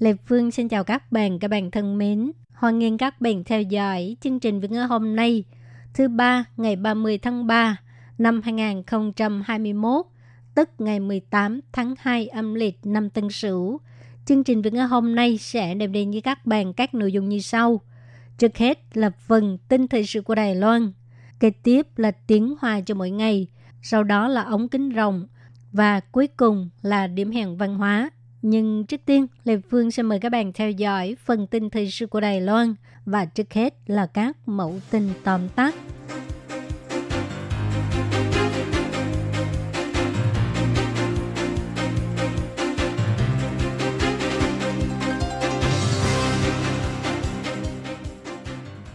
Lê Phương xin chào các bạn, các bạn thân mến. Hoan nghênh các bạn theo dõi chương trình Việt ngữ hôm nay, thứ ba ngày 30 tháng 3 năm 2021, tức ngày 18 tháng 2 âm lịch năm Tân Sửu. Chương trình Việt ngữ hôm nay sẽ đem đến với các bạn các nội dung như sau. Trước hết là phần tin thời sự của Đài Loan, kế tiếp là tiếng hoa cho mỗi ngày, sau đó là ống kính rồng và cuối cùng là điểm hẹn văn hóa. Nhưng trước tiên, Lê Phương sẽ mời các bạn theo dõi phần tin thời sự của Đài Loan và trước hết là các mẫu tin tóm tắt.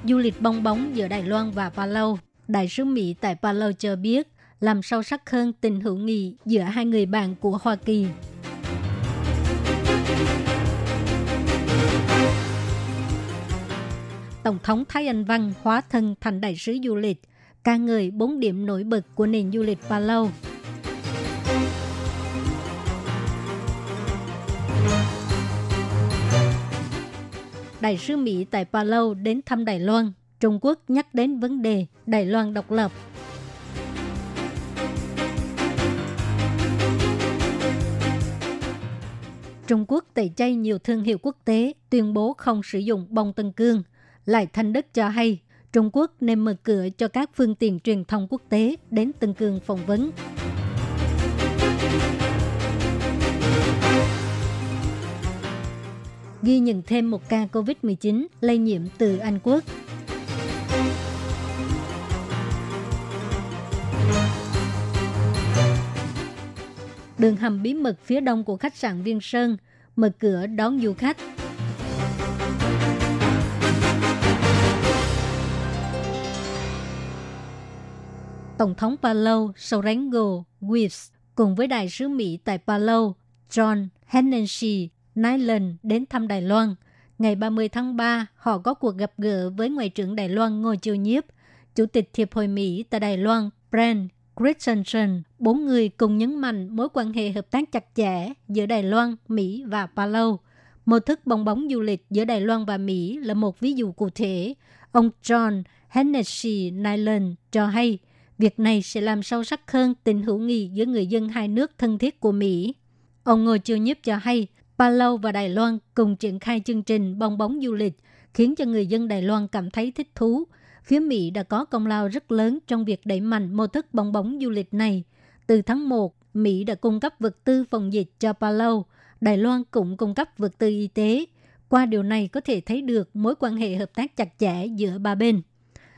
Du lịch bong bóng giữa Đài Loan và Palau. Đại sứ Mỹ tại Palau cho biết làm sâu sắc hơn tình hữu nghị giữa hai người bạn của Hoa Kỳ. Tổng thống Thái Anh Văn hóa thân thành đại sứ du lịch, ca ngợi bốn điểm nổi bật của nền du lịch Palau. Đại sứ Mỹ tại Palau đến thăm Đài Loan, Trung Quốc nhắc đến vấn đề Đài Loan độc lập. Trung Quốc tẩy chay nhiều thương hiệu quốc tế, tuyên bố không sử dụng bông tân cương. Lại Thanh Đức cho hay, Trung Quốc nên mở cửa cho các phương tiện truyền thông quốc tế đến Tân Cương phỏng vấn. Ghi nhận thêm một ca COVID-19 lây nhiễm từ Anh Quốc. Đường hầm bí mật phía đông của khách sạn Viên Sơn mở cửa đón du khách. Tổng thống Palau Sorengo Weiss cùng với đại sứ Mỹ tại Palau John Hennessy Nyland đến thăm Đài Loan. Ngày 30 tháng 3, họ có cuộc gặp gỡ với Ngoại trưởng Đài Loan Ngô Chiêu Nhiếp, Chủ tịch Hiệp hội Mỹ tại Đài Loan Brent Christensen. Bốn người cùng nhấn mạnh mối quan hệ hợp tác chặt chẽ giữa Đài Loan, Mỹ và Palau. Mô thức bong bóng du lịch giữa Đài Loan và Mỹ là một ví dụ cụ thể. Ông John Hennessy Nyland cho hay, việc này sẽ làm sâu sắc hơn tình hữu nghị giữa người dân hai nước thân thiết của Mỹ. Ông Ngô Chiêu Nhiếp cho hay, Palau và Đài Loan cùng triển khai chương trình bong bóng du lịch, khiến cho người dân Đài Loan cảm thấy thích thú. Phía Mỹ đã có công lao rất lớn trong việc đẩy mạnh mô thức bong bóng du lịch này. Từ tháng 1, Mỹ đã cung cấp vật tư phòng dịch cho Palau. Đài Loan cũng cung cấp vật tư y tế. Qua điều này có thể thấy được mối quan hệ hợp tác chặt chẽ giữa ba bên.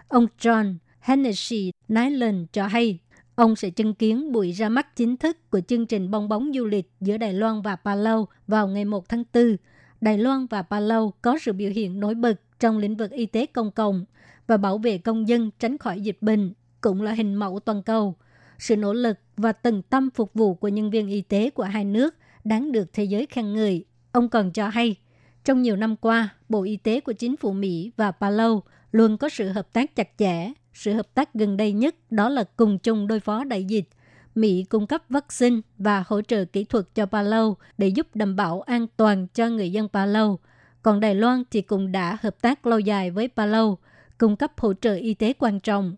Ông John Hennessy Nyland cho hay, ông sẽ chứng kiến buổi ra mắt chính thức của chương trình bong bóng du lịch giữa Đài Loan và Palau vào ngày 1 tháng 4. Đài Loan và Palau có sự biểu hiện nổi bật trong lĩnh vực y tế công cộng và bảo vệ công dân tránh khỏi dịch bệnh, cũng là hình mẫu toàn cầu. Sự nỗ lực và tận tâm phục vụ của nhân viên y tế của hai nước đáng được thế giới khen ngợi. Ông còn cho hay, trong nhiều năm qua, Bộ Y tế của chính phủ Mỹ và Palau luôn có sự hợp tác chặt chẽ sự hợp tác gần đây nhất đó là cùng chung đối phó đại dịch. Mỹ cung cấp vaccine và hỗ trợ kỹ thuật cho Palau để giúp đảm bảo an toàn cho người dân Palau. Còn Đài Loan thì cũng đã hợp tác lâu dài với Palau, cung cấp hỗ trợ y tế quan trọng.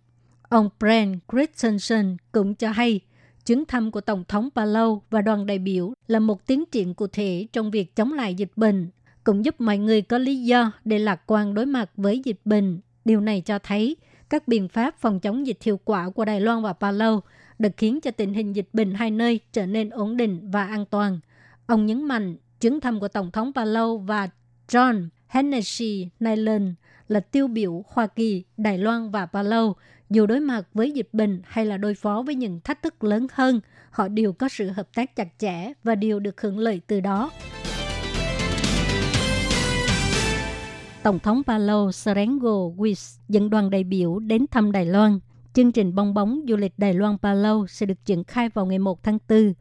Ông Brent Christensen cũng cho hay, chuyến thăm của Tổng thống Palau và đoàn đại biểu là một tiến triển cụ thể trong việc chống lại dịch bệnh, cũng giúp mọi người có lý do để lạc quan đối mặt với dịch bệnh. Điều này cho thấy các biện pháp phòng chống dịch hiệu quả của Đài Loan và Palau đã khiến cho tình hình dịch bệnh hai nơi trở nên ổn định và an toàn. Ông nhấn mạnh chuyến thăm của Tổng thống Palau và John Hennessy Nyland là tiêu biểu Hoa Kỳ, Đài Loan và Palau. Dù đối mặt với dịch bệnh hay là đối phó với những thách thức lớn hơn, họ đều có sự hợp tác chặt chẽ và đều được hưởng lợi từ đó. Tổng thống Palau Serengo Wis dẫn đoàn đại biểu đến thăm Đài Loan. Chương trình bong bóng du lịch Đài Loan Palau sẽ được triển khai vào ngày 1 tháng 4.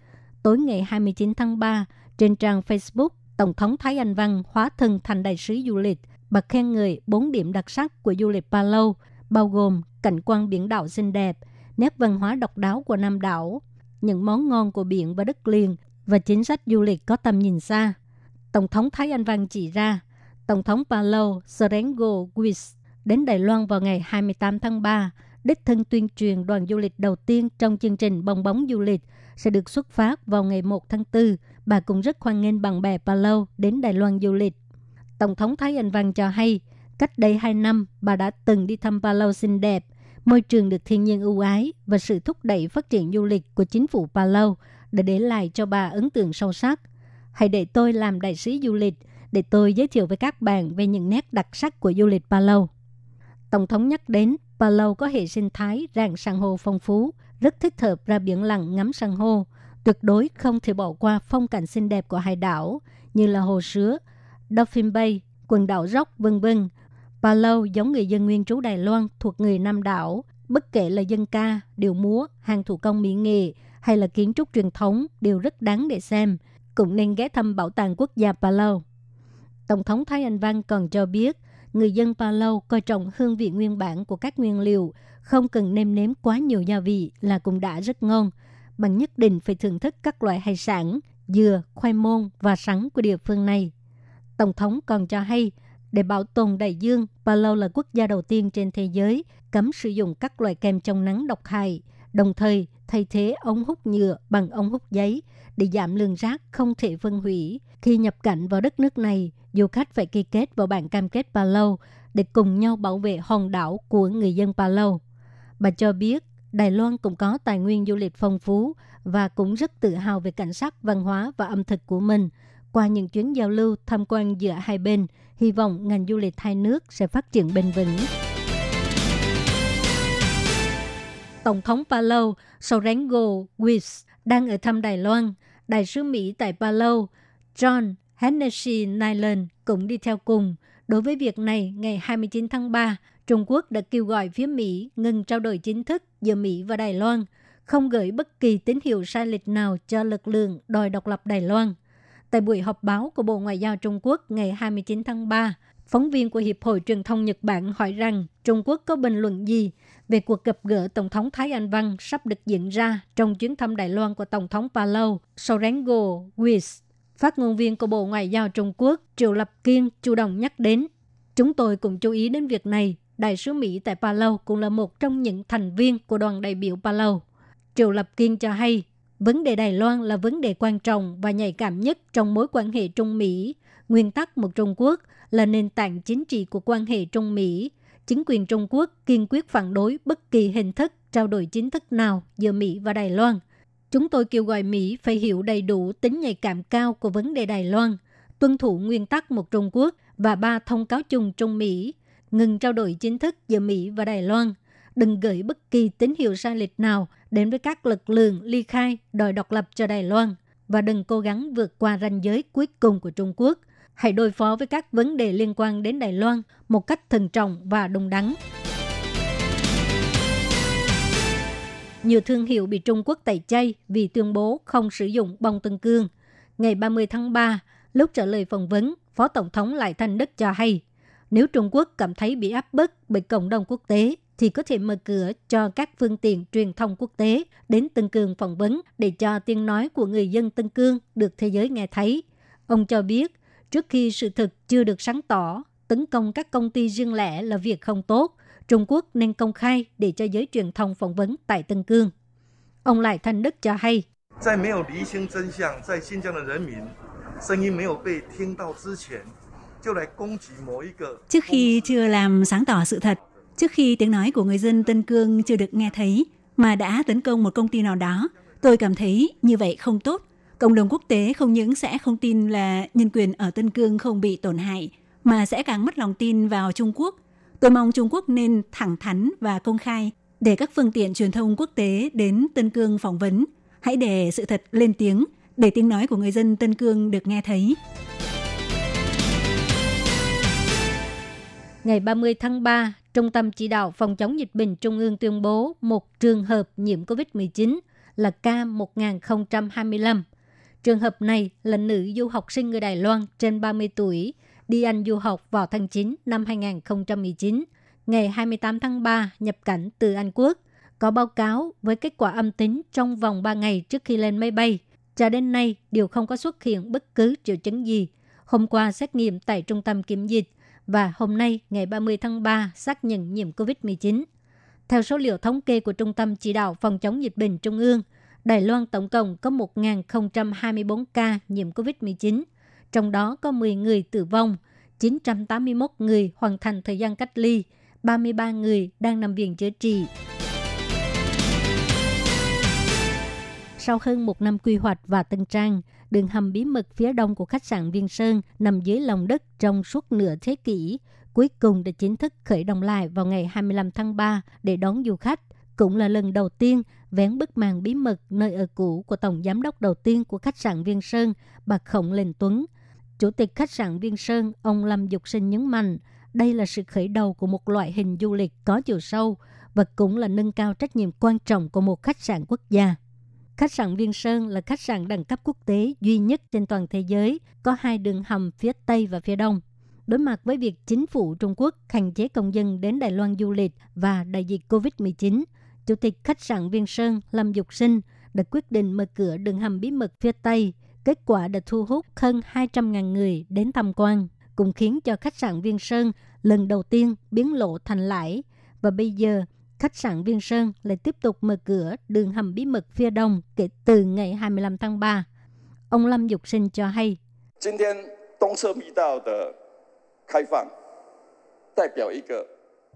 Tối ngày 29 tháng 3, trên trang Facebook, Tổng thống Thái Anh Văn hóa thân thành đại sứ du lịch bật khen ngợi bốn điểm đặc sắc của du lịch Palau, bao gồm cảnh quan biển đảo xinh đẹp, nét văn hóa độc đáo của Nam đảo, những món ngon của biển và đất liền và chính sách du lịch có tầm nhìn xa. Tổng thống Thái Anh Văn chỉ ra, Tổng thống Palau Serengo Guis đến Đài Loan vào ngày 28 tháng 3, đích thân tuyên truyền đoàn du lịch đầu tiên trong chương trình bong bóng du lịch sẽ được xuất phát vào ngày 1 tháng 4. Bà cũng rất hoan nghênh bạn bè Palau đến Đài Loan du lịch. Tổng thống Thái Anh Văn cho hay, cách đây 2 năm, bà đã từng đi thăm Palau xinh đẹp, môi trường được thiên nhiên ưu ái và sự thúc đẩy phát triển du lịch của chính phủ Palau đã để lại cho bà ấn tượng sâu sắc. Hãy để tôi làm đại sứ du lịch, để tôi giới thiệu với các bạn về những nét đặc sắc của du lịch Palau. Tổng thống nhắc đến Palau có hệ sinh thái rạn san hô phong phú, rất thích hợp ra biển lặng ngắm san hô. Tuyệt đối không thể bỏ qua phong cảnh xinh đẹp của hải đảo như là hồ sứa, Dolphin Bay, quần đảo Rock, vân vân. Palau giống người dân nguyên trú Đài Loan thuộc người Nam đảo, bất kể là dân ca, điệu múa, hàng thủ công mỹ nghệ hay là kiến trúc truyền thống đều rất đáng để xem. Cũng nên ghé thăm bảo tàng quốc gia Palau. Tổng thống Thái Anh Văn còn cho biết, người dân Palau coi trọng hương vị nguyên bản của các nguyên liệu, không cần nêm nếm quá nhiều gia vị là cũng đã rất ngon. Bạn nhất định phải thưởng thức các loại hải sản, dừa, khoai môn và sắn của địa phương này. Tổng thống còn cho hay, để bảo tồn đại dương, Palau là quốc gia đầu tiên trên thế giới cấm sử dụng các loại kem chống nắng độc hại, đồng thời thay thế ống hút nhựa bằng ống hút giấy để giảm lượng rác không thể phân hủy. Khi nhập cảnh vào đất nước này, du khách phải ký kết vào bản cam kết Palau để cùng nhau bảo vệ hòn đảo của người dân Palau. Bà cho biết Đài Loan cũng có tài nguyên du lịch phong phú và cũng rất tự hào về cảnh sắc, văn hóa và ẩm thực của mình. Qua những chuyến giao lưu tham quan giữa hai bên, hy vọng ngành du lịch hai nước sẽ phát triển bền vững. Tổng thống Palau Sorengo Wis đang ở thăm Đài Loan. Đại sứ Mỹ tại Palau John Hennessy Nyland cũng đi theo cùng. Đối với việc này, ngày 29 tháng 3, Trung Quốc đã kêu gọi phía Mỹ ngừng trao đổi chính thức giữa Mỹ và Đài Loan, không gửi bất kỳ tín hiệu sai lệch nào cho lực lượng đòi độc lập Đài Loan. Tại buổi họp báo của Bộ Ngoại giao Trung Quốc ngày 29 tháng 3, phóng viên của Hiệp hội Truyền thông Nhật Bản hỏi rằng Trung Quốc có bình luận gì về cuộc gặp gỡ Tổng thống Thái Anh Văn sắp được diễn ra trong chuyến thăm Đài Loan của Tổng thống Palau Sorengo Wis. Phát ngôn viên của Bộ Ngoại giao Trung Quốc Triệu Lập Kiên chủ động nhắc đến. Chúng tôi cũng chú ý đến việc này. Đại sứ Mỹ tại Palau cũng là một trong những thành viên của đoàn đại biểu Palau. Triệu Lập Kiên cho hay, vấn đề Đài Loan là vấn đề quan trọng và nhạy cảm nhất trong mối quan hệ Trung Mỹ. Nguyên tắc một Trung Quốc là nền tảng chính trị của quan hệ Trung Mỹ. Chính quyền Trung Quốc kiên quyết phản đối bất kỳ hình thức trao đổi chính thức nào giữa Mỹ và Đài Loan. Chúng tôi kêu gọi Mỹ phải hiểu đầy đủ tính nhạy cảm cao của vấn đề Đài Loan, tuân thủ nguyên tắc một Trung Quốc và ba thông cáo chung Trung Mỹ, ngừng trao đổi chính thức giữa Mỹ và Đài Loan, đừng gửi bất kỳ tín hiệu sai lệch nào đến với các lực lượng ly khai đòi độc lập cho Đài Loan và đừng cố gắng vượt qua ranh giới cuối cùng của Trung Quốc. Hãy đối phó với các vấn đề liên quan đến Đài Loan một cách thận trọng và đúng đắn. Nhiều thương hiệu bị Trung Quốc tẩy chay vì tuyên bố không sử dụng bông tân cương. Ngày 30 tháng 3, lúc trả lời phỏng vấn, Phó Tổng thống Lại Thanh Đức cho hay, nếu Trung Quốc cảm thấy bị áp bức bởi cộng đồng quốc tế, thì có thể mở cửa cho các phương tiện truyền thông quốc tế đến Tân Cương phỏng vấn để cho tiếng nói của người dân Tân Cương được thế giới nghe thấy. Ông cho biết, trước khi sự thực chưa được sáng tỏ, tấn công các công ty riêng lẻ là việc không tốt, Trung Quốc nên công khai để cho giới truyền thông phỏng vấn tại Tân Cương. Ông Lại Thanh Đức cho hay, Trước khi chưa làm sáng tỏ sự thật, trước khi tiếng nói của người dân Tân Cương chưa được nghe thấy, mà đã tấn công một công ty nào đó, tôi cảm thấy như vậy không tốt. Cộng đồng quốc tế không những sẽ không tin là nhân quyền ở Tân Cương không bị tổn hại, mà sẽ càng mất lòng tin vào Trung Quốc – Tôi mong Trung Quốc nên thẳng thắn và công khai để các phương tiện truyền thông quốc tế đến Tân Cương phỏng vấn. Hãy để sự thật lên tiếng, để tiếng nói của người dân Tân Cương được nghe thấy. Ngày 30 tháng 3, Trung tâm Chỉ đạo Phòng chống dịch bệnh Trung ương tuyên bố một trường hợp nhiễm COVID-19 là ca 1025. Trường hợp này là nữ du học sinh người Đài Loan trên 30 tuổi, đi Anh du học vào tháng 9 năm 2019. Ngày 28 tháng 3 nhập cảnh từ Anh Quốc, có báo cáo với kết quả âm tính trong vòng 3 ngày trước khi lên máy bay. Cho đến nay, đều không có xuất hiện bất cứ triệu chứng gì. Hôm qua xét nghiệm tại trung tâm kiểm dịch và hôm nay ngày 30 tháng 3 xác nhận nhiễm COVID-19. Theo số liệu thống kê của Trung tâm Chỉ đạo Phòng chống dịch bệnh Trung ương, Đài Loan tổng cộng có 1.024 ca nhiễm COVID-19, trong đó có 10 người tử vong, 981 người hoàn thành thời gian cách ly, 33 người đang nằm viện chữa trị. Sau hơn một năm quy hoạch và tân trang, đường hầm bí mật phía đông của khách sạn Viên Sơn nằm dưới lòng đất trong suốt nửa thế kỷ, cuối cùng đã chính thức khởi động lại vào ngày 25 tháng 3 để đón du khách. Cũng là lần đầu tiên vén bức màn bí mật nơi ở cũ của Tổng Giám đốc đầu tiên của khách sạn Viên Sơn, bà Khổng Lệnh Tuấn. Chủ tịch khách sạn Viên Sơn, ông Lâm Dục Sinh nhấn mạnh, đây là sự khởi đầu của một loại hình du lịch có chiều sâu và cũng là nâng cao trách nhiệm quan trọng của một khách sạn quốc gia. Khách sạn Viên Sơn là khách sạn đẳng cấp quốc tế duy nhất trên toàn thế giới, có hai đường hầm phía Tây và phía Đông. Đối mặt với việc chính phủ Trung Quốc hạn chế công dân đến Đài Loan du lịch và đại dịch COVID-19, Chủ tịch khách sạn Viên Sơn Lâm Dục Sinh đã quyết định mở cửa đường hầm bí mật phía Tây. Kết quả đã thu hút hơn 200.000 người đến tham quan, cũng khiến cho khách sạn Viên Sơn lần đầu tiên biến lộ thành lãi. Và bây giờ, khách sạn Viên Sơn lại tiếp tục mở cửa đường hầm bí mật phía đông kể từ ngày 25 tháng 3. Ông Lâm Dục Sinh cho hay.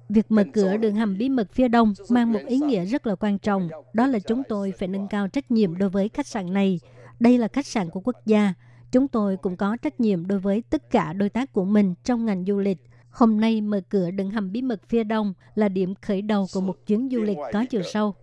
Việc mở cửa đường hầm bí mật phía đông mang một ý nghĩa rất là quan trọng, đó là chúng tôi phải nâng cao trách nhiệm đối với khách sạn này, đây là khách sạn của quốc gia. Chúng tôi cũng có trách nhiệm đối với tất cả đối tác của mình trong ngành du lịch. Hôm nay mở cửa đường hầm bí mật phía đông là điểm khởi đầu của một chuyến du lịch có chiều sâu.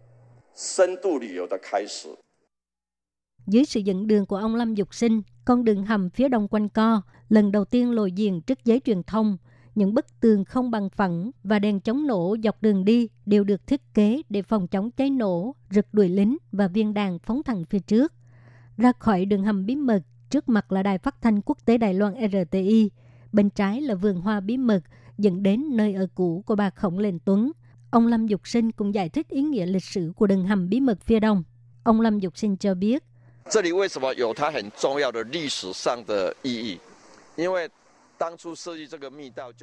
Dưới sự dẫn đường của ông Lâm Dục Sinh, con đường hầm phía đông quanh co lần đầu tiên lộ diện trước giấy truyền thông – những bức tường không bằng phẳng và đèn chống nổ dọc đường đi đều được thiết kế để phòng chống cháy nổ, rực đuổi lính và viên đạn phóng thẳng phía trước ra khỏi đường hầm bí mật, trước mặt là đài phát thanh quốc tế Đài Loan RTI, bên trái là vườn hoa bí mật dẫn đến nơi ở cũ của bà Khổng Lên Tuấn. Ông Lâm Dục Sinh cũng giải thích ý nghĩa lịch sử của đường hầm bí mật phía đông. Ông Lâm Dục Sinh cho biết,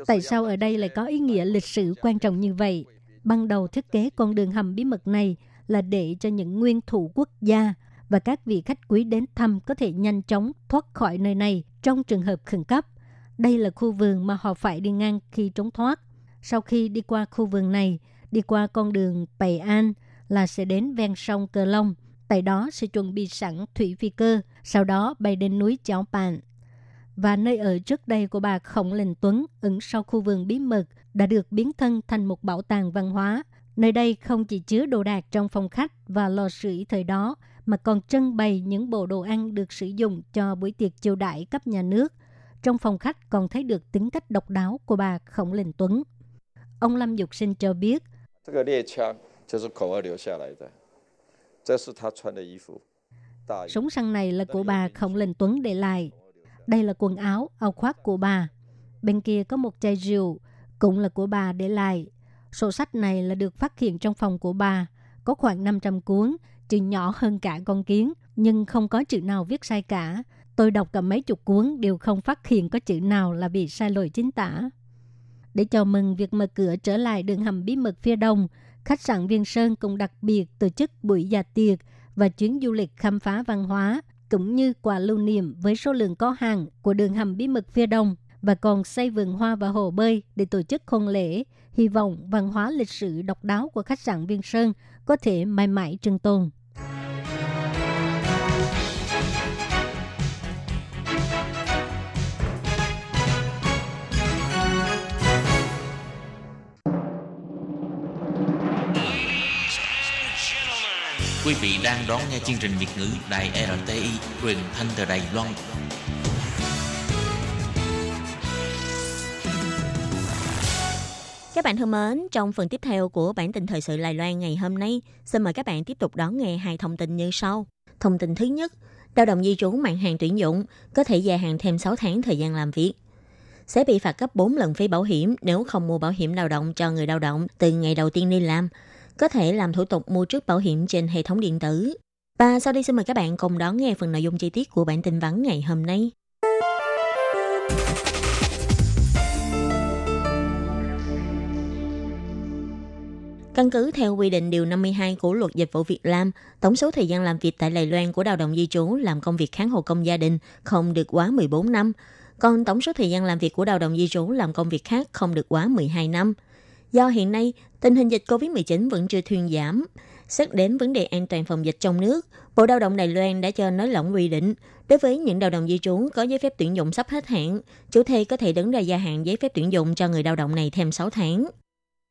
Tại sao ở đây lại có ý nghĩa lịch sử quan trọng như vậy? Ban đầu thiết kế con đường hầm bí mật này là để cho những nguyên thủ quốc gia và các vị khách quý đến thăm có thể nhanh chóng thoát khỏi nơi này trong trường hợp khẩn cấp. Đây là khu vườn mà họ phải đi ngang khi trốn thoát. Sau khi đi qua khu vườn này, đi qua con đường Bày An là sẽ đến ven sông Cờ Long. Tại đó sẽ chuẩn bị sẵn thủy phi cơ, sau đó bay đến núi Cháo Bàn và nơi ở trước đây của bà Khổng Lệnh Tuấn ẩn sau khu vườn bí mật đã được biến thân thành một bảo tàng văn hóa. Nơi đây không chỉ chứa đồ đạc trong phòng khách và lò sưởi thời đó, mà còn trưng bày những bộ đồ ăn được sử dụng cho buổi tiệc chiêu đãi cấp nhà nước. Trong phòng khách còn thấy được tính cách độc đáo của bà Khổng Lệnh Tuấn. Ông Lâm Dục Sinh cho biết, Súng săn này là của bà Khổng Lệnh Tuấn để lại. Đây là quần áo, áo khoác của bà. Bên kia có một chai rượu, cũng là của bà để lại. Sổ sách này là được phát hiện trong phòng của bà. Có khoảng 500 cuốn, chữ nhỏ hơn cả con kiến, nhưng không có chữ nào viết sai cả. Tôi đọc cả mấy chục cuốn đều không phát hiện có chữ nào là bị sai lỗi chính tả. Để chào mừng việc mở cửa trở lại đường hầm bí mật phía đông, khách sạn Viên Sơn cũng đặc biệt tổ chức buổi gia tiệc và chuyến du lịch khám phá văn hóa cũng như quà lưu niệm với số lượng có hàng của đường hầm bí mật phía đông và còn xây vườn hoa và hồ bơi để tổ chức hôn lễ. Hy vọng văn hóa lịch sử độc đáo của khách sạn Viên Sơn có thể mãi mãi trường tồn. Quý vị đang đón nghe chương trình Việt ngữ Đài RTI truyền thanh từ Đài Loan. Các bạn thân mến, trong phần tiếp theo của bản tin thời sự Lài Loan ngày hôm nay, xin mời các bạn tiếp tục đón nghe hai thông tin như sau. Thông tin thứ nhất, lao động di trú mạng hàng tuyển dụng có thể gia hạn thêm 6 tháng thời gian làm việc. Sẽ bị phạt gấp 4 lần phí bảo hiểm nếu không mua bảo hiểm lao động cho người lao động từ ngày đầu tiên đi làm. Có thể làm thủ tục mua trước bảo hiểm trên hệ thống điện tử. Và sau đây xin mời các bạn cùng đón nghe phần nội dung chi tiết của bản tin vắn ngày hôm nay. Căn cứ theo quy định điều 52 của luật dịch vụ Việt Nam, tổng số thời gian làm việc tại Đài Loan của lao động di trú làm công việc kháng hộ công gia đình không được quá 14 năm, còn tổng số thời gian làm việc của lao động di trú làm công việc khác không được quá 12 năm. Do hiện nay, tình hình dịch COVID-19 vẫn chưa thuyên giảm, xét đến vấn đề an toàn phòng dịch trong nước, Bộ Lao động Đài Loan đã cho nới lỏng quy định. Đối với những lao động di trú có giấy phép tuyển dụng sắp hết hạn, chủ thuê có thể đứng ra gia hạn giấy phép tuyển dụng cho người lao động này thêm 6 tháng.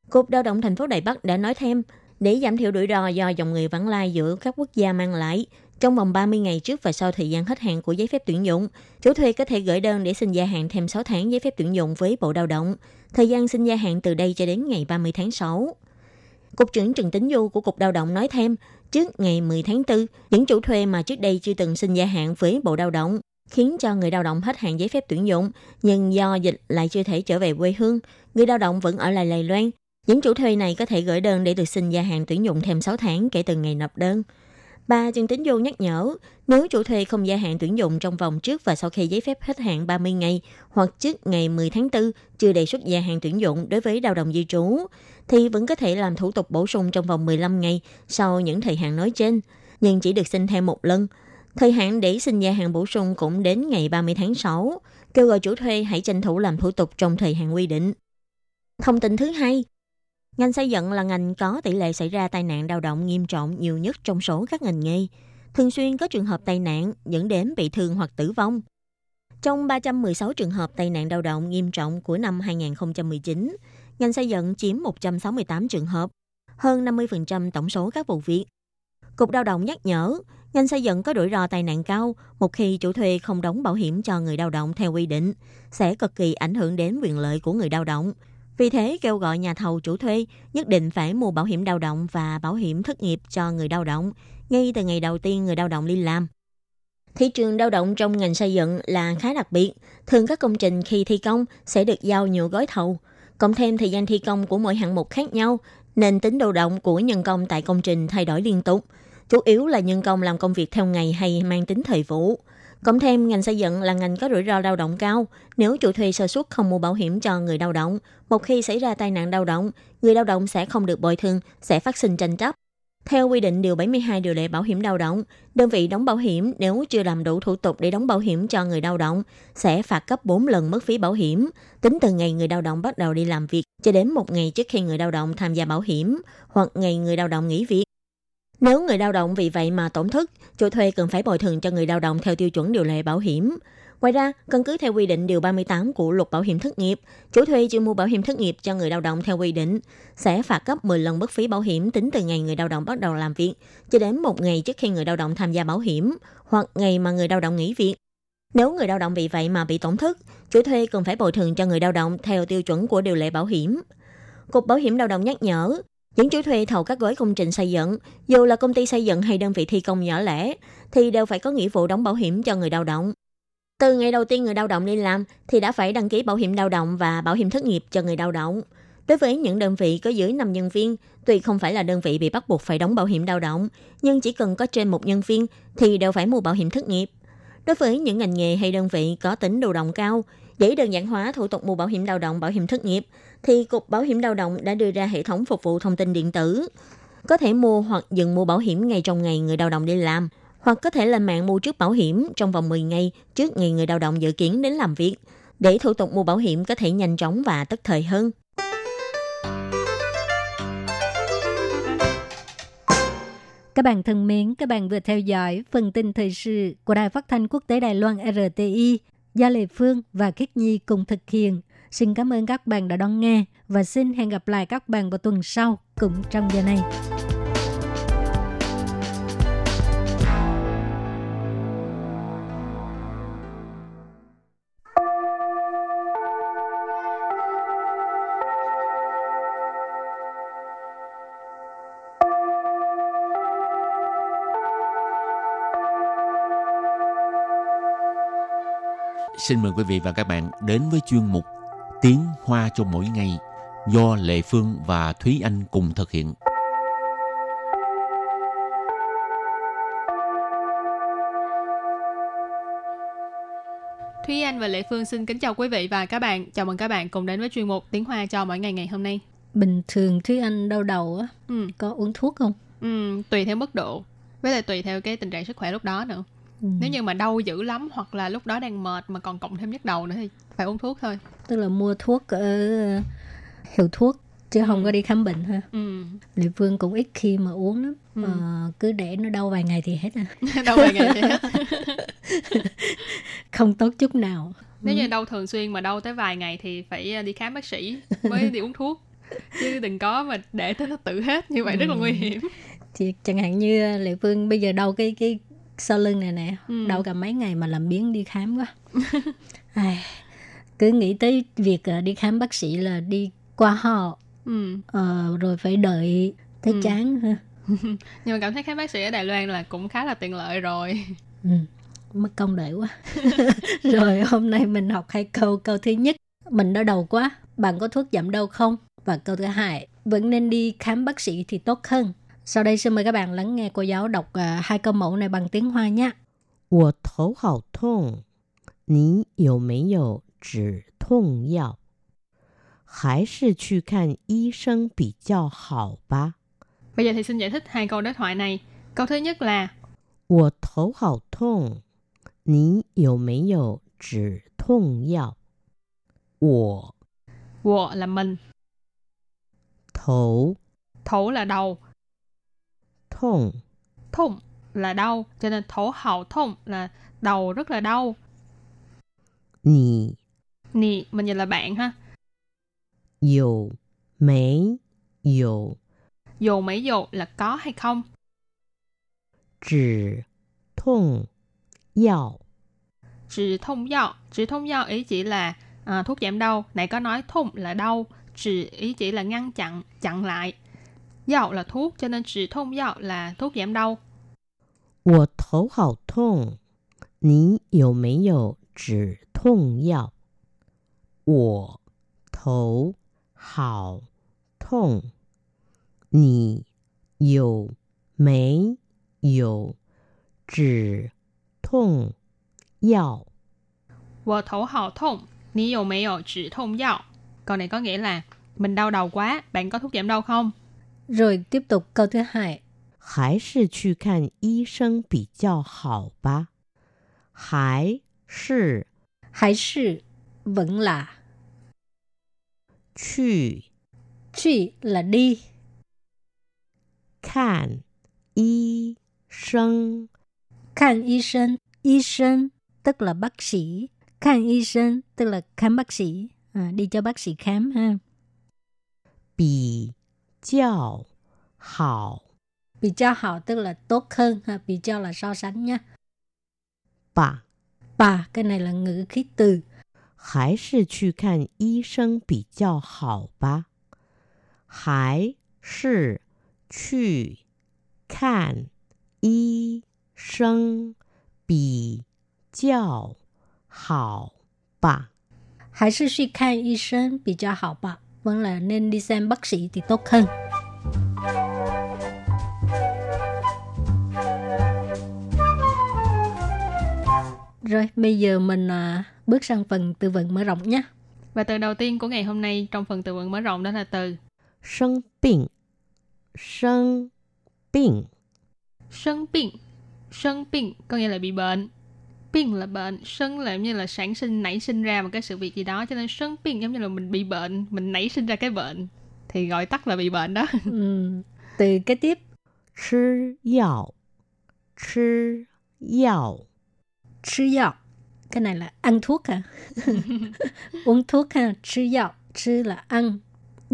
Cục Lao động thành phố Đài Bắc đã nói thêm, để giảm thiểu rủi ro do dòng người vắng lai giữa các quốc gia mang lại, trong vòng 30 ngày trước và sau thời gian hết hạn của giấy phép tuyển dụng, chủ thuê có thể gửi đơn để xin gia hạn thêm 6 tháng giấy phép tuyển dụng với Bộ Lao động. Thời gian xin gia hạn từ đây cho đến ngày 30 tháng 6. Cục trưởng Trần Tính Du của Cục Lao động nói thêm, trước ngày 10 tháng 4, những chủ thuê mà trước đây chưa từng xin gia hạn với Bộ Lao động khiến cho người lao động hết hạn giấy phép tuyển dụng, nhưng do dịch lại chưa thể trở về quê hương, người lao động vẫn ở lại Lài Loan những chủ thuê này có thể gửi đơn để được xin gia hạn tuyển dụng thêm 6 tháng kể từ ngày nộp đơn. Bà Trần Tính Du nhắc nhở, nếu chủ thuê không gia hạn tuyển dụng trong vòng trước và sau khi giấy phép hết hạn 30 ngày hoặc trước ngày 10 tháng 4 chưa đề xuất gia hạn tuyển dụng đối với lao động di trú, thì vẫn có thể làm thủ tục bổ sung trong vòng 15 ngày sau những thời hạn nói trên, nhưng chỉ được xin thêm một lần. Thời hạn để xin gia hạn bổ sung cũng đến ngày 30 tháng 6, kêu gọi chủ thuê hãy tranh thủ làm thủ tục trong thời hạn quy định. Thông tin thứ hai, Ngành xây dựng là ngành có tỷ lệ xảy ra tai nạn lao động nghiêm trọng nhiều nhất trong số các ngành nghề. Thường xuyên có trường hợp tai nạn dẫn đến bị thương hoặc tử vong. Trong 316 trường hợp tai nạn lao động nghiêm trọng của năm 2019, ngành xây dựng chiếm 168 trường hợp, hơn 50% tổng số các vụ việc. Cục lao động nhắc nhở, ngành xây dựng có rủi ro tai nạn cao một khi chủ thuê không đóng bảo hiểm cho người lao động theo quy định, sẽ cực kỳ ảnh hưởng đến quyền lợi của người lao động, vì thế kêu gọi nhà thầu chủ thuê nhất định phải mua bảo hiểm lao động và bảo hiểm thất nghiệp cho người lao động ngay từ ngày đầu tiên người lao động đi làm. Thị trường lao động trong ngành xây dựng là khá đặc biệt. Thường các công trình khi thi công sẽ được giao nhiều gói thầu. Cộng thêm thời gian thi công của mỗi hạng mục khác nhau, nên tính lao động của nhân công tại công trình thay đổi liên tục. Chủ yếu là nhân công làm công việc theo ngày hay mang tính thời vụ. Cộng thêm, ngành xây dựng là ngành có rủi ro lao động cao. Nếu chủ thuê sơ suất không mua bảo hiểm cho người lao động, một khi xảy ra tai nạn lao động, người lao động sẽ không được bồi thường, sẽ phát sinh tranh chấp. Theo quy định điều 72 điều lệ bảo hiểm lao động, đơn vị đóng bảo hiểm nếu chưa làm đủ thủ tục để đóng bảo hiểm cho người lao động sẽ phạt cấp 4 lần mức phí bảo hiểm, tính từ ngày người lao động bắt đầu đi làm việc cho đến một ngày trước khi người lao động tham gia bảo hiểm hoặc ngày người lao động nghỉ việc. Nếu người lao động vì vậy mà tổn thất, chủ thuê cần phải bồi thường cho người lao động theo tiêu chuẩn điều lệ bảo hiểm. Ngoài ra, căn cứ theo quy định điều 38 của luật bảo hiểm thất nghiệp, chủ thuê chưa mua bảo hiểm thất nghiệp cho người lao động theo quy định sẽ phạt gấp 10 lần mức phí bảo hiểm tính từ ngày người lao động bắt đầu làm việc cho đến một ngày trước khi người lao động tham gia bảo hiểm hoặc ngày mà người lao động nghỉ việc. Nếu người lao động vì vậy mà bị tổn thất, chủ thuê cần phải bồi thường cho người lao động theo tiêu chuẩn của điều lệ bảo hiểm. Cục Bảo hiểm lao động nhắc nhở, những chủ thuê thầu các gói công trình xây dựng, dù là công ty xây dựng hay đơn vị thi công nhỏ lẻ, thì đều phải có nghĩa vụ đóng bảo hiểm cho người lao động. Từ ngày đầu tiên người lao động đi làm thì đã phải đăng ký bảo hiểm lao động và bảo hiểm thất nghiệp cho người lao động. Đối với những đơn vị có dưới 5 nhân viên, tuy không phải là đơn vị bị bắt buộc phải đóng bảo hiểm lao động, nhưng chỉ cần có trên một nhân viên thì đều phải mua bảo hiểm thất nghiệp. Đối với những ngành nghề hay đơn vị có tính đầu động cao, để đơn giản hóa thủ tục mua bảo hiểm lao động, bảo hiểm thất nghiệp, thì Cục Bảo hiểm lao động đã đưa ra hệ thống phục vụ thông tin điện tử. Có thể mua hoặc dừng mua bảo hiểm ngay trong ngày người lao động đi làm, hoặc có thể lên mạng mua trước bảo hiểm trong vòng 10 ngày trước ngày người lao động dự kiến đến làm việc, để thủ tục mua bảo hiểm có thể nhanh chóng và tất thời hơn. Các bạn thân mến, các bạn vừa theo dõi phần tin thời sự của Đài Phát thanh Quốc tế Đài Loan RTI do Lê Phương và Khiết Nhi cùng thực hiện. Xin cảm ơn các bạn đã đón nghe và xin hẹn gặp lại các bạn vào tuần sau cũng trong giờ này. Xin mời quý vị và các bạn đến với chuyên mục Tiếng Hoa cho mỗi ngày do Lệ Phương và Thúy Anh cùng thực hiện. Thúy Anh và Lệ Phương xin kính chào quý vị và các bạn. Chào mừng các bạn cùng đến với chuyên mục Tiếng Hoa cho mỗi ngày ngày hôm nay. Bình thường Thúy Anh đau đầu á, Ừ, có uống thuốc không? ừ, tùy theo mức độ, với lại tùy theo cái tình trạng sức khỏe lúc đó nữa. Ừ. Nếu như mà đau dữ lắm hoặc là lúc đó đang mệt mà còn cộng thêm nhức đầu nữa thì phải uống thuốc thôi. Tức là mua thuốc ở hiệu thuốc chứ không có đi khám bệnh ha. Ừ. Lệ Phương cũng ít khi mà uống lắm. Ừ. Ờ, cứ để nó đau vài ngày thì hết à. đau vài ngày thì hết. Không tốt chút nào. Nếu như đau thường xuyên mà đau tới vài ngày thì phải đi khám bác sĩ mới đi uống thuốc. Chứ đừng có mà để tới nó tự hết như vậy rất là nguy hiểm. Thì chẳng hạn như Lệ Phương bây giờ đau cái cái sau lưng này nè, Ừ. đau cả mấy ngày mà làm biếng đi khám quá. Ai, cứ nghĩ tới việc ờ, đi khám bác sĩ là đi qua họ Ừ. ờ, rồi phải đợi thấy Ừ. chán ha. Nhưng mà cảm thấy khám bác sĩ ở Đài Loan là cũng khá là tiện lợi rồi. Ừ, mất công đợi quá. rồi hôm nay mình học hai câu. Câu thứ nhất, mình đau đầu quá, bạn có thuốc giảm đau không? Và câu thứ hai, vẫn nên đi khám bác sĩ thì tốt hơn. Sau đây xin mời các bạn lắng nghe cô giáo đọc à, hai câu mẫu này bằng tiếng Hoa nhé. 我头好痛，你有没有止痛药？还是去看医生比较好吧。 Bây giờ thì xin giải thích hai câu đối thoại này. Câu thứ nhất là 我头好痛，你有没有止痛药？我 wo là mình, 头 thổ là đầu, thông, thông là đau, cho nên thổ hào thông là đầu rất là đau. Nì. Nì, mình nhìn là bạn ha. Dù, mấy, dù. Dù mấy dù là có hay không. Chỉ, thông, yào. Chỉ thông yào. Chỉ thông yào ý chỉ là à, thuốc giảm đau. Nãy có nói thông là đau. Chỉ ý chỉ là ngăn chặn, chặn lại. Dao là thuốc, cho nên trì thông dao là thuốc giảm đau. 我头好痛，你有没有止痛药？我头好痛，你有没有止痛药？ Wo thổ hào thông, ni dầu mê dầu trì thông dao. Câu này có nghĩa là mình đau đầu quá, bạn có thuốc giảm đau không? Rồi tiếp tục câu thứ hai. 还是去看医生比较好吧？还是 Hãy sự vẫn là 去 Truy là đi 看医生 Khám y sinh Y sinh tức là bác sĩ Khám y sinh tức là khám bác sĩ à, Đi cho bác sĩ khám ha 比 较好 Bị cho họ tức là tốt hơn ha. Bị cho là so sánh nha 吧？ Bà, cái này là ngữ khí từ 还是去看医生比较好吧？还是去看医生比较好吧？ Hãy sư suy khám y sinh bị cho họ bà vẫn là nên đi xem bác sĩ thì tốt hơn. Rồi bây giờ mình à, bước sang phần từ vựng mở rộng nhé. Và từ đầu tiên của ngày hôm nay trong phần từ vựng mở rộng đó là từ sinh bệnh sinh bệnh sinh bệnh sinh bệnh có nghĩa là bị bệnh. 病 là bệnh. Sân là như là sản sinh nảy sinh ra một cái sự việc gì đó cho nên sân 病 giống như là mình bị bệnh mình nảy sinh ra cái bệnh thì gọi tắt là bị bệnh đó. Ừ. từ kế tiếp chứ yào chứ yào chứ yào cái này là ăn thuốc hả? Uống thuốc ha. Chứ yào chứ là ăn.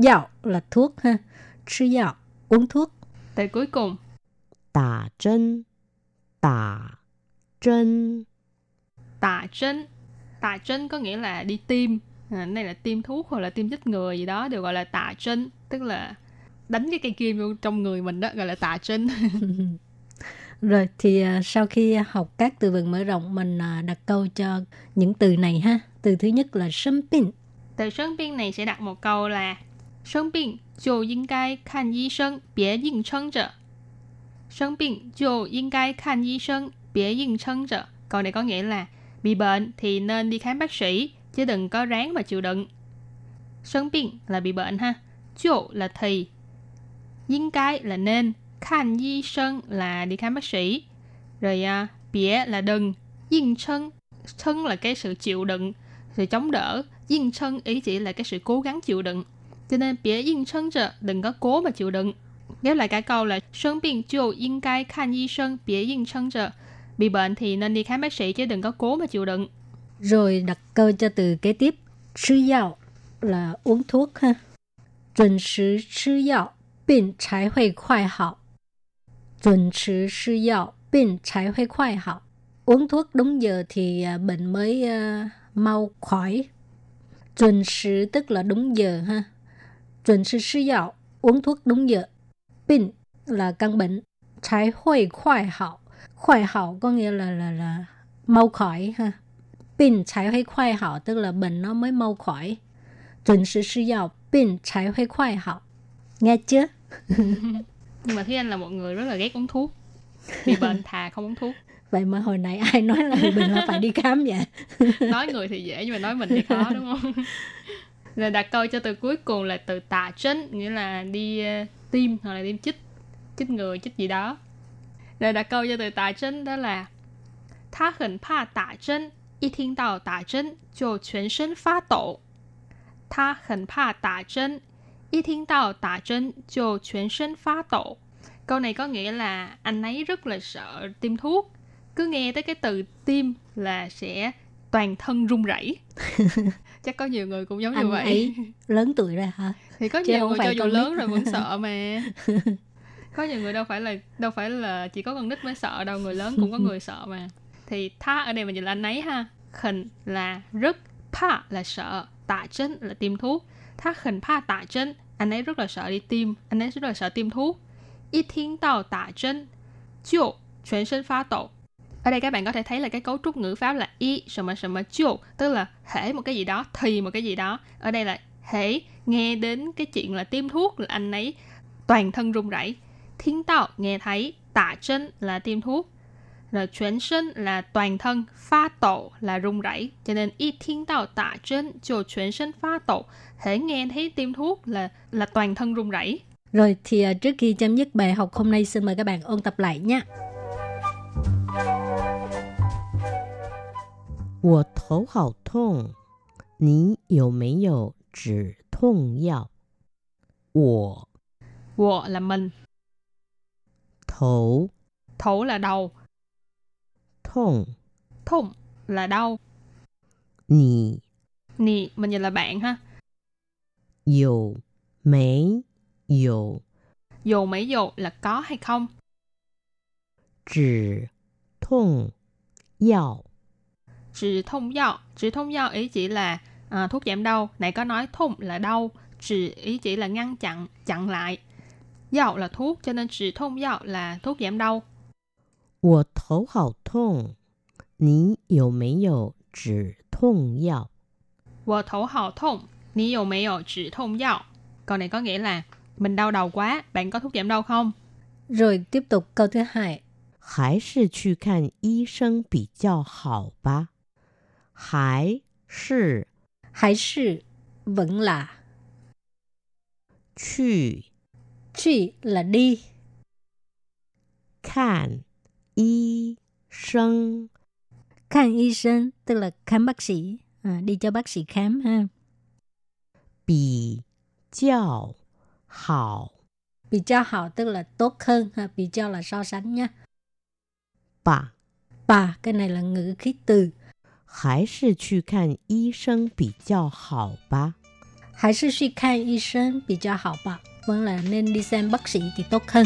Yào là thuốc ha. Chứ yào uống thuốc. Từ cuối cùng. Tả chân. Tả chân tà chân tà chân có nghĩa là đi tiêm à, này là tiêm thuốc hoặc là tiêm chích người gì đó đều gọi là tà chân tức là đánh cái cây kim vô trong người mình đó gọi là tà chân rồi thì à, sau khi học các từ vựng mở rộng mình à, đặt câu cho những từ này ha. Từ thứ nhất là sân pin. Từ sân pin này sẽ đặt một câu là sân pin chiều yên cai khan y sân bế yên chân trợ. Sân pin chiều yên cai khan y sân bế yên chân trợ. Câu này có nghĩa là Bị bệnh thì nên đi khám bác sĩ, chứ đừng có ráng mà chịu đựng. Sân bệnh là bị bệnh ha, chỗ là thì. Yên cái là nên, khăn y sân là đi khám bác sĩ. Rồi à, bịa là đừng, yên sân, sân là cái sự chịu đựng, sự chống đỡ. Yên sân ý chỉ là cái sự cố gắng chịu đựng. Cho nên bịa yên sân trợ, đừng có cố mà chịu đựng. Ghép lại cả câu là sân bệnh chỗ yên cái khăn y sân, bịa yên sân trợ. Bị bệnh thì nên đi khám bác sĩ chứ đừng có cố mà chịu đựng. Rồi đặt câu cho từ kế tiếp. Sư dạo là uống thuốc ha. Chuẩn sứ sư yào, bệnh trái hội khoai hảo. Chuẩn sứ sư yào, bệnh trái hội khoai hảo. Uống thuốc đúng giờ thì à, bệnh mới uh, mau khỏi. Chuẩn sứ tức là đúng giờ ha. Chuẩn sứ sư yào, uống thuốc đúng giờ. Bệnh là căn bệnh. Trái hội khoai hảo khỏe hảo có nghĩa là là là mau khỏi ha bệnh trái hơi khoai hảo tức là bệnh nó mới mau khỏi chuẩn sự sử dụng bệnh trái hơi khoai hảo nghe chưa？Nhưng mà thúy anh là một người rất là ghét uống thuốc vì bệnh thà không uống thuốc。vậy mà hồi nãy ai nói là mình là phải đi khám vậy? Nói người thì dễ nhưng mà nói mình thì khó đúng không? Rồi đặt câu cho từ cuối cùng là từ tạ trấn nghĩa là đi ờ, uh, tiêm hoặc là tiêm chích chích người chích gì đó. Rồi đặt câu cho từ tả chân đó là Tha hẳn pa tả chân Y thính đào tả chân Chồ chuyển sân phá tổ. Tha hẳn pa tả chân Y thính đào tả chân Chồ chuyển sân phá tổ. Câu này có nghĩa là anh ấy rất là sợ tiêm thuốc. Cứ nghe tới cái từ tiêm là sẽ toàn thân run rẩy. Chắc có nhiều người cũng giống anh như vậy. ấy lớn tuổi rồi hả? Thì có Chứ nhiều người cho dù lớn rồi vẫn sợ mà. có nhiều người đâu phải là, đâu phải là chỉ có con nít mới sợ đâu, người lớn cũng có người sợ mà. Thì tha ở đây mình dịch là anh ấy ha. Khẩn là rất pa là sợ, tạ chân là tiêm thuốc. Tha khẩn pa tạ chân anh ấy rất là sợ đi tiêm, anh ấy rất là sợ tiêm thuốc. Y thiên tàu tạ chân chịu chuyển sinh phá tổ. Ở đây các bạn có thể thấy là cái cấu trúc ngữ pháp là y sầm sầm mà tức là hễ một cái gì đó, thì một cái gì đó. Ở đây là hễ, nghe đến cái chuyện là tiêm thuốc là anh ấy toàn thân run rẩy. Thiên tạo nghe thấy, tạ chân là tiêm thuốc. Rồi chuyển身là toàn thân, pha tổ là run rẩy. Cho nên y thiên tạo tạ chân cho chuyển身pha tổ. Hễ nghe thấy tiêm thuốc là là toàn thân run rẩy. Rồi thì à, trước khi chấm dứt bài học hôm nay xin mời các bạn ôn tập lại nha. 我头好痛，你有没有止痛药？我 Wo là mình, Thổ. Thổ là đầu. Thông Thông là đau. Nì Nì, mình nhìn là bạn ha. Dù mấy dù Dù mấy dù là có hay không? Chỉ thông yào Chỉ thông yào Chỉ thông yào ý chỉ là à, thuốc giảm đau. Này có nói thông là đau. Chỉ ý chỉ là ngăn chặn, chặn lại. Dao là thuốc, cho nên trì thông dao là thuốc giảm đau. 我头好痛，你有没有止痛药？ Wo thổ hào thông, ni dầu mẹ dầu trì thông dao. Câu này có nghĩa là mình đau đầu quá, bạn có thuốc giảm đau không? Rồi tiếp tục câu thứ hai. 还是去看医生比较好吧？还是 Hãy sự vẫn là 去 Chị là đi 看医生 Khám y sinh tức là khám bác sĩ à, Đi cho bác sĩ khám ha 比较好 Bị cho họ tức là tốt hơn ha. Bị cho là so sánh nha 吧？ Bà, cái này là ngữ khí từ 还是去看医生比较好吧？ Hãy sư suy khám y sinh bị cho họ bà Vẫn là nên đi xem bác sĩ thì tốt hơn.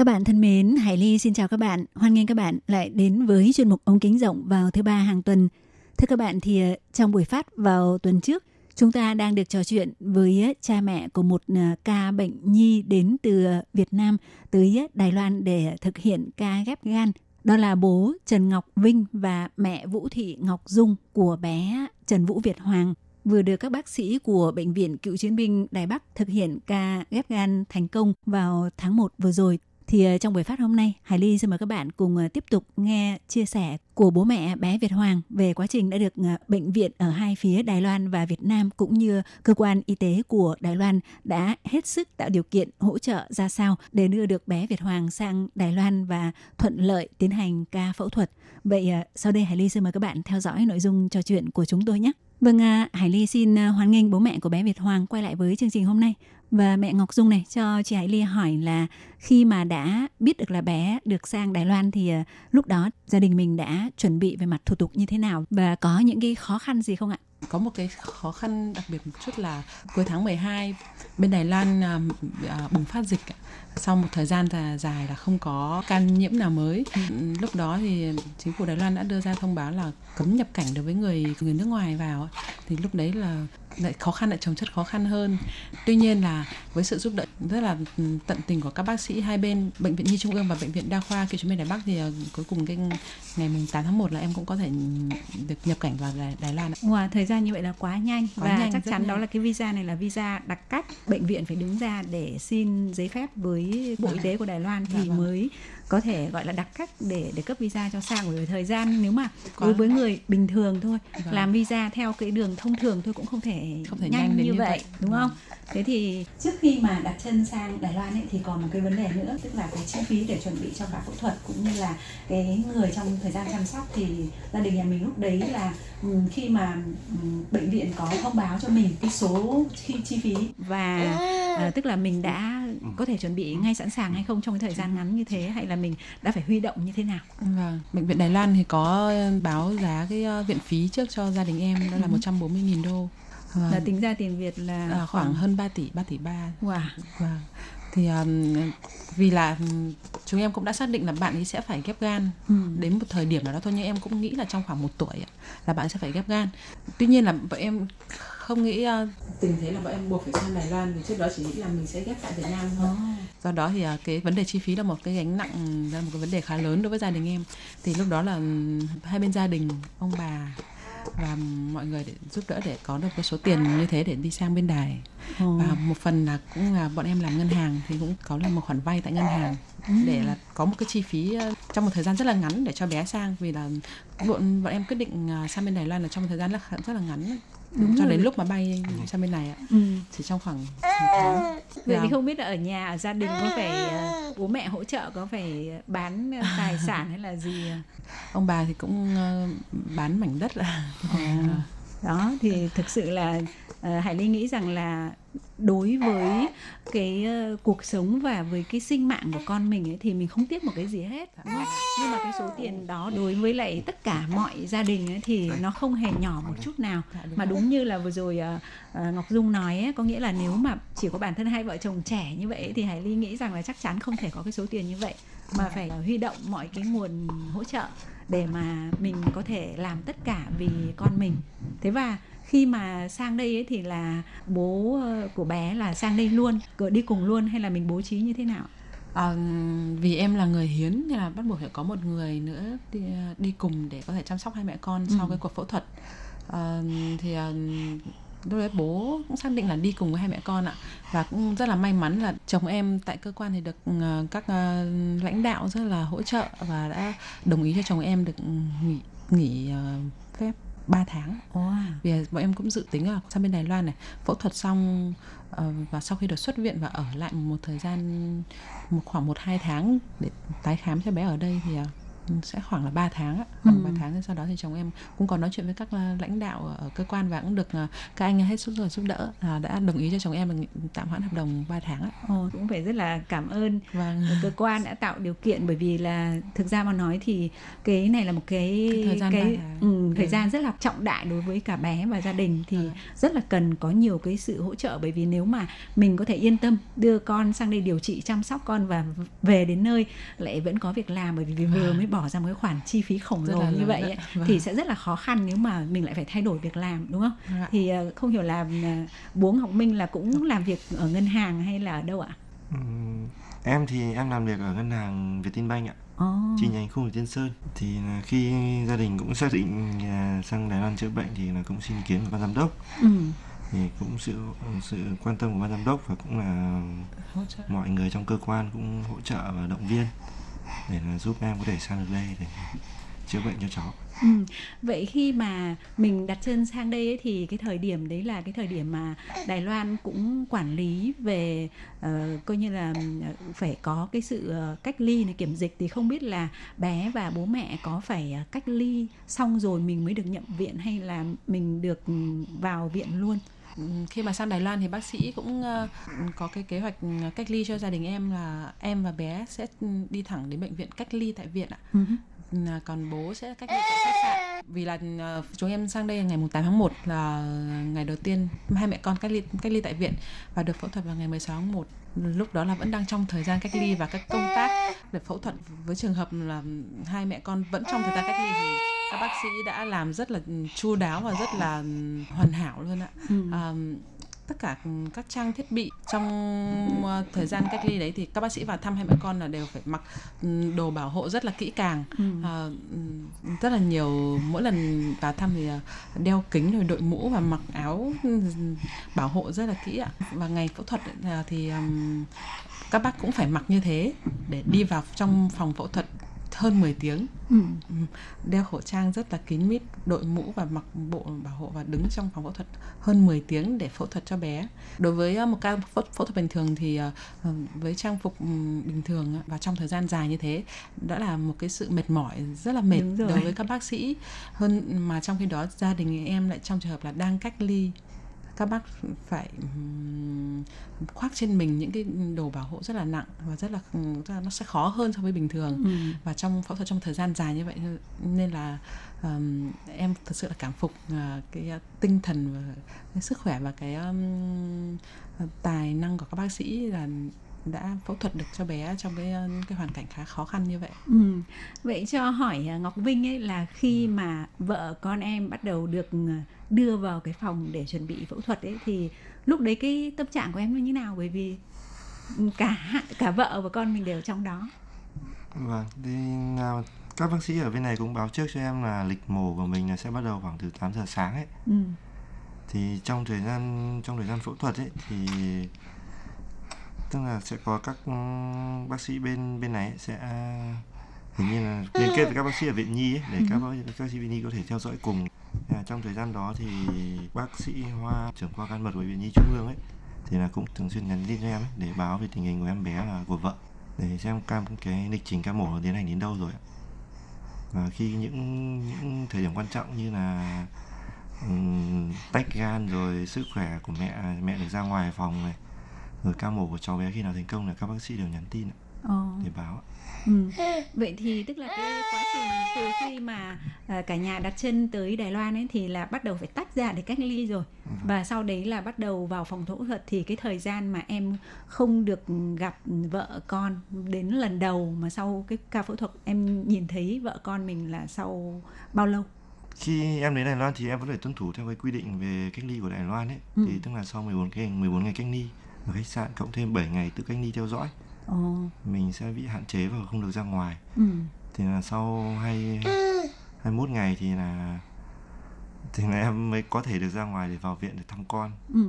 Các bạn thân mến, Hải Ly xin chào các bạn. Hoan nghênh các bạn lại đến với chuyên mục ống kính rộng vào thứ ba hàng tuần. Thưa các bạn thì ờ, trong buổi phát vào tuần trước, chúng ta đang được trò chuyện với ờ, cha mẹ của một ờ, ca bệnh nhi đến từ Việt Nam tới Đài Loan để thực hiện ca ghép gan. Đó là bố Trần Ngọc Vinh và mẹ Vũ Thị Ngọc Dung của bé Trần Vũ Việt Hoàng vừa được các bác sĩ của Bệnh viện Cựu Chiến binh Đài Bắc thực hiện ca ghép gan thành công vào tháng 1 vừa rồi thì ờ, trong buổi phát hôm nay, Hải Ly xin mời các bạn cùng ờ, tiếp tục nghe chia sẻ của bố mẹ bé Việt Hoàng về quá trình đã được ờ, bệnh viện ở hai phía Đài Loan và Việt Nam cũng như cơ quan y tế của Đài Loan đã hết sức tạo điều kiện hỗ trợ ra sao để đưa được bé Việt Hoàng sang Đài Loan và thuận lợi tiến hành ca phẫu thuật. Vậy sau đây Hải Ly xin mời các bạn theo dõi nội dung trò chuyện của chúng tôi nhé. Vâng, Hải Ly xin hoan nghênh bố mẹ của bé Việt Hoàng quay lại với chương trình hôm nay. Và mẹ Ngọc Dung này cho chị Hải Ly hỏi là khi mà đã biết được là bé được sang Đài Loan thì ờ, lúc đó gia đình mình đã chuẩn bị về mặt thủ tục như thế nào và có những cái khó khăn gì không ạ? Có một cái khó khăn đặc biệt một chút là cuối tháng 12 bên Đài Loan uh, uh, bùng phát dịch sau một thời gian dài là không có ca nhiễm nào mới. Ừ. Lúc đó thì chính phủ Đài Loan đã đưa ra thông báo là cấm nhập cảnh đối với người người nước ngoài vào thì lúc đấy là lại khó khăn lại chồng chất khó khăn hơn tuy nhiên là với sự giúp đỡ rất là tận tình của các bác sĩ hai bên bệnh viện nhi trung ương và bệnh viện đa khoa cựu chiến binh đài bắc thì uh, cuối cùng cái ngày mùng 8 tháng 1 là em cũng có thể được nhập cảnh vào đài, đài loan wow, thời gian như vậy là quá nhanh quá và nhanh, chắc chắn nhanh. đó là cái visa này là visa đặc cách bệnh viện phải đứng ra để xin giấy phép với bộ y tế của đài loan thì dạ, vâng. mới có thể gọi là đặc cách để để cấp visa cho sang bởi thời gian nếu mà đối với người bình thường thôi vâng. làm visa theo cái đường thông thường thôi cũng không thể, không thể nhanh, nhanh như, như vậy, vậy đúng vâng. không thế thì trước khi mà đặt chân sang Đài Loan ấy, thì còn một cái vấn đề nữa tức là cái chi phí để chuẩn bị cho cả phẫu thuật cũng như là cái người trong thời gian chăm sóc thì gia đình nhà mình lúc đấy là khi mà bệnh viện có thông báo cho mình cái số chi, chi phí và uh, tức là mình đã có thể chuẩn bị ngay sẵn sàng hay không trong cái thời gian ngắn như thế hay là mình đã phải huy động như thế nào? Vâng, bệnh viện Đài Loan thì có báo giá cái ờ, viện phí trước cho gia đình em đó là 140.000 ừ. đô. Vâng. Là tính ra tiền Việt là à, khoảng, khoảng hơn 3 tỷ, 3 tỷ 3. Wow. Vâng. Thì um, vì là chúng em cũng đã xác định là bạn ấy sẽ phải ghép gan ừ. đến một thời điểm nào đó thôi nhưng em cũng nghĩ là trong khoảng một tuổi là bạn sẽ phải ghép gan. Tuy nhiên là bọn em không nghĩ uh, tình thế là bọn em buộc phải sang Đài Loan vì trước đó chỉ nghĩ là mình sẽ ghép tại Việt Nam thôi. Oh. Do đó thì uh, cái vấn đề chi phí là một cái gánh nặng là một cái vấn đề khá lớn đối với gia đình em. Thì lúc đó là hai bên gia đình ông bà và mọi người để giúp đỡ để có được cái số tiền như thế để đi sang bên đài oh. và một phần là cũng là bọn em làm ngân hàng thì cũng có là một khoản vay tại ngân hàng ừ. để là có một cái chi phí trong một thời gian rất là ngắn để cho bé sang vì là bọn bọn em quyết định sang bên Đài Loan là trong một thời gian rất là ngắn đúng cho rồi. đến lúc mà bay sang bên này ạ ừ. chỉ trong khoảng tháng vậy thì không biết là ở nhà ở gia đình có phải uh, bố mẹ hỗ trợ có phải bán tài sản hay là gì ông bà thì cũng uh, bán mảnh đất à. đó thì thực sự là uh, hải ly nghĩ rằng là đối với cái uh, cuộc sống và với cái sinh mạng của con mình ấy, thì mình không tiếc một cái gì hết. Đúng không? nhưng mà cái số tiền đó đối với lại tất cả mọi gia đình ấy, thì nó không hề nhỏ một chút nào. Mà đúng như là vừa rồi uh, uh, ngọc dung nói ấy, có nghĩa là nếu mà chỉ có bản thân hai vợ chồng trẻ như vậy thì hải ly nghĩ rằng là chắc chắn không thể có cái số tiền như vậy. Mà phải huy động mọi cái nguồn hỗ trợ để mà mình có thể làm tất cả vì con mình. Thế và khi mà sang đây ấy thì là bố ờ, của bé là sang đây luôn đi cùng luôn hay là mình bố trí như thế nào? À, vì em là người hiến nên là bắt buộc phải có một người nữa đi, đi cùng để có thể chăm sóc hai mẹ con sau ừ. cái cuộc phẫu thuật. À, thì à, lúc đấy bố cũng xác định là đi cùng với hai mẹ con ạ. Và cũng rất là may mắn là chồng em tại cơ quan thì được các lãnh đạo rất là hỗ trợ và đã đồng ý cho chồng em được nghỉ nghỉ phép 3 tháng Wow. vì bọn em cũng dự tính là sang bên Đài Loan này phẫu thuật xong ờ, và sau khi được xuất viện và ở lại một thời gian một khoảng một hai tháng để tái khám cho bé ở đây thì ờ, sẽ khoảng là 3 tháng á, khoảng Ừ. 3 tháng sau đó thì chồng em cũng còn nói chuyện với các ờ, lãnh đạo ở cơ quan và cũng được ờ, các anh hết sức rồi giúp đỡ à, đã đồng ý cho chồng em tạm hoãn hợp đồng 3 tháng á. Ồ, cũng phải rất là cảm ơn Vâng. cơ quan đã tạo điều kiện bởi vì là thực ra mà nói thì cái này là một cái Cái thời gian cái, ừ, thời Ừ. gian rất là trọng đại đối với cả bé và gia đình thì Ừ. rất là cần có nhiều cái sự hỗ trợ bởi vì nếu mà mình có thể yên tâm đưa con sang đây điều trị chăm sóc con và về đến nơi lại vẫn có việc làm bởi vì vừa mới bỏ ra một cái khoản chi phí khổng lồ như vậy ấy, Vâng. thì sẽ rất là khó khăn nếu mà mình lại phải thay đổi việc làm đúng không? Dạ. Thì ờ, không hiểu là ờ, bố Ngọc Minh là cũng làm việc ở ngân hàng hay là ở đâu ạ? Ừm, em thì em làm việc ở ngân hàng Vietinbank ạ Ồ. chi nhánh khu vực Tiên Sơn thì khi gia đình cũng xác định à, sang Đài Loan chữa bệnh thì là cũng xin ý kiến của ban giám đốc Ừ. thì cũng sự sự quan tâm của ban giám đốc và cũng là Hỗ trợ. mọi người trong cơ quan cũng hỗ trợ và động viên để là giúp em có thể sang được đây để chữa bệnh cho cháu Ừ. Vậy khi mà mình đặt chân sang đây ấy, thì cái thời điểm đấy là cái thời điểm mà Đài Loan cũng quản lý về uh, coi như là ờ, phải có cái sự ờ, cách ly này kiểm dịch thì không biết là bé và bố mẹ có phải cách ly xong rồi mình mới được nhập viện hay là mình được vào viện luôn. Khi mà sang Đài Loan thì bác sĩ cũng ờ, có cái kế hoạch ừ, cách ly cho gia đình em là em và bé sẽ ừ, đi thẳng đến bệnh viện cách ly tại viện ạ. Là còn bố sẽ cách ly tại khách sạn. Vì là ờ, chúng em sang đây ngày mùng 8 tháng 1 là ngày đầu tiên hai mẹ con cách ly cách ly tại viện và được phẫu thuật vào ngày 16 tháng 1 lúc đó là vẫn đang trong thời gian cách ly và các công tác để phẫu thuật với trường hợp là hai mẹ con vẫn trong thời gian cách ly thì các bác sĩ đã làm rất là chu đáo và rất là hoàn hảo luôn ạ Ừ. à, tất cả các trang thiết bị trong ờ, thời gian cách ly đấy thì các bác sĩ vào thăm hai mẹ con là đều phải mặc ừ, đồ bảo hộ rất là kỹ càng Ừ. À, rất là nhiều mỗi lần vào thăm thì à, đeo kính rồi đội mũ và mặc áo ừm, bảo hộ rất là kỹ ạ và ngày phẫu thuật thì các bác cũng phải mặc như thế để đi vào trong phòng phẫu thuật hơn 10 tiếng. Ừ. Ừm, đeo khẩu trang rất là kín mít đội mũ và mặc bộ bảo hộ và đứng trong phòng phẫu thuật hơn 10 tiếng để phẫu thuật cho bé. Đối với ờ, một ca phẫu, phẫu thuật bình thường thì ờ, ờ, với trang phục ừm, bình thường và trong thời gian dài như thế đã là một cái sự mệt mỏi rất là mệt đối với các bác sĩ. Hơn mà trong khi đó gia đình em lại trong trường hợp là đang cách ly các bác phải khoác trên mình những cái đồ bảo hộ rất là nặng và rất là, rất là nó sẽ khó hơn so với bình thường Ừ. và trong phẫu thuật trong thời gian dài như vậy nên là um, em thật sự là cảm phục uh, cái uh, tinh thần và cái sức khỏe và cái um, tài năng của các bác sĩ là đã phẫu thuật được cho bé trong cái uh, cái hoàn cảnh khá khó khăn như vậy. Ừ. Vậy cho hỏi à, Ngọc Vinh ấy là khi mà vợ con em bắt đầu được à, đưa vào cái phòng để chuẩn bị phẫu thuật ấy thì lúc đấy cái tâm trạng của em nó như nào bởi vì cả cả vợ và con mình đều trong đó. vâng thì nào các bác sĩ ở bên này cũng báo trước cho em là lịch mổ của mình là sẽ bắt đầu khoảng từ 8 giờ sáng ấy Ừ. thì trong thời gian trong thời gian phẫu thuật ấy thì tức là sẽ có các ừ, bác sĩ bên bên này sẽ hình như là liên kết với các bác sĩ ở viện nhi ấy, để các bác, các bác sĩ viện nhi có thể theo dõi cùng. À, trong thời gian đó thì bác sĩ Hoa trưởng khoa gan mật của viện nhi trung ương ấy thì là cũng thường xuyên nhắn tin cho em ấy, để báo về tình hình của em bé và của vợ để xem cam cái lịch trình ca mổ tiến hành đến đâu rồi và khi những những thời điểm quan trọng như là ừm, tách gan rồi sức khỏe của mẹ mẹ được ra ngoài phòng này rồi ca mổ của cháu bé khi nào thành công là các bác sĩ đều nhắn tin ạ, Ờ. để báo ạ. Ừ. Vậy thì tức là cái quá trình từ khi mà à, cả nhà đặt chân tới Đài Loan ấy thì là bắt đầu phải tách ra để cách ly rồi và sau đấy là bắt đầu vào phòng phẫu thuật thì cái thời gian mà em không được gặp vợ con đến lần đầu mà sau cái ca phẫu thuật em nhìn thấy vợ con mình là sau bao lâu? khi em đến Đài Loan thì em vẫn phải tuân thủ theo cái quy định về cách ly của Đài Loan ấy Ừ. thì tức là sau 14 ngày 14 ngày cách ly ở khách sạn cộng thêm 7 ngày tự cách ly theo dõi Ồ. mình sẽ bị hạn chế và không được ra ngoài Ừ. thì là sau hai 21 ngày thì là thì là em mới có thể được ra ngoài để vào viện để thăm con Ừ.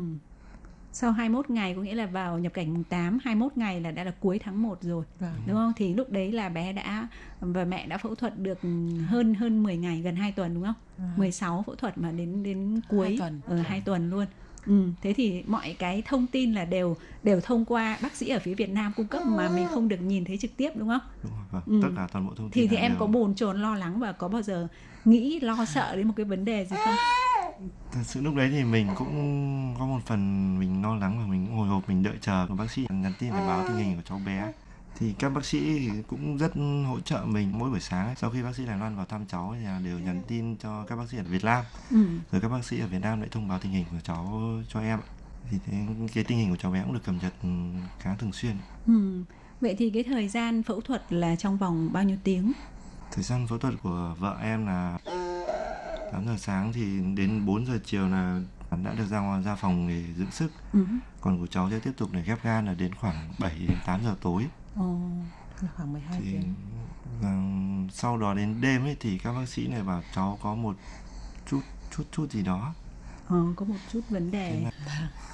sau 21 ngày có nghĩa là vào nhập cảnh mùng 8 21 ngày là đã là cuối tháng 1 rồi Vâng. đúng không thì lúc đấy là bé đã và mẹ đã phẫu thuật được hơn hơn 10 ngày gần 2 tuần đúng không 16 phẫu thuật mà đến đến cuối Hai tuần. ở 2 tuần luôn Ừ, thế thì mọi cái thông tin là đều đều thông qua bác sĩ ở phía Việt Nam cung cấp mà mình không được nhìn thấy trực tiếp đúng không? đúng rồi vâng Ừ. tất cả toàn bộ thông tin Thì thì em đều- có bồn chồn lo lắng và có bao giờ nghĩ lo sợ đến một cái vấn đề gì không? thật sự lúc đấy thì mình cũng có một phần mình lo lắng và mình cũng hồi hộp mình đợi chờ của bác sĩ nhắn tin để báo tình hình của cháu bé thì các bác sĩ cũng rất hỗ trợ mình mỗi buổi sáng ấy. sau khi bác sĩ Đài Loan vào thăm cháu thì đều nhắn tin cho các bác sĩ ở Việt Nam Ừ. rồi các bác sĩ ở Việt Nam lại thông báo tình hình của cháu cho em thì thế, cái tình hình của cháu bé cũng được cập nhật ừ, khá thường xuyên Ừ. Vậy thì cái thời gian phẫu thuật là trong vòng bao nhiêu tiếng? thời gian phẫu thuật của vợ em là 8 giờ sáng thì đến 4 giờ chiều là đã được ra ngoài ra phòng để dưỡng sức Ừ. còn của cháu sẽ tiếp tục để ghép gan là đến khoảng 7 đến 8 giờ tối Ồ. Là khoảng 12 thì tiếng và sau đó đến đêm ấy thì các bác sĩ này bảo cháu có một chút chút chút gì đó Ờ, có một chút vấn đề.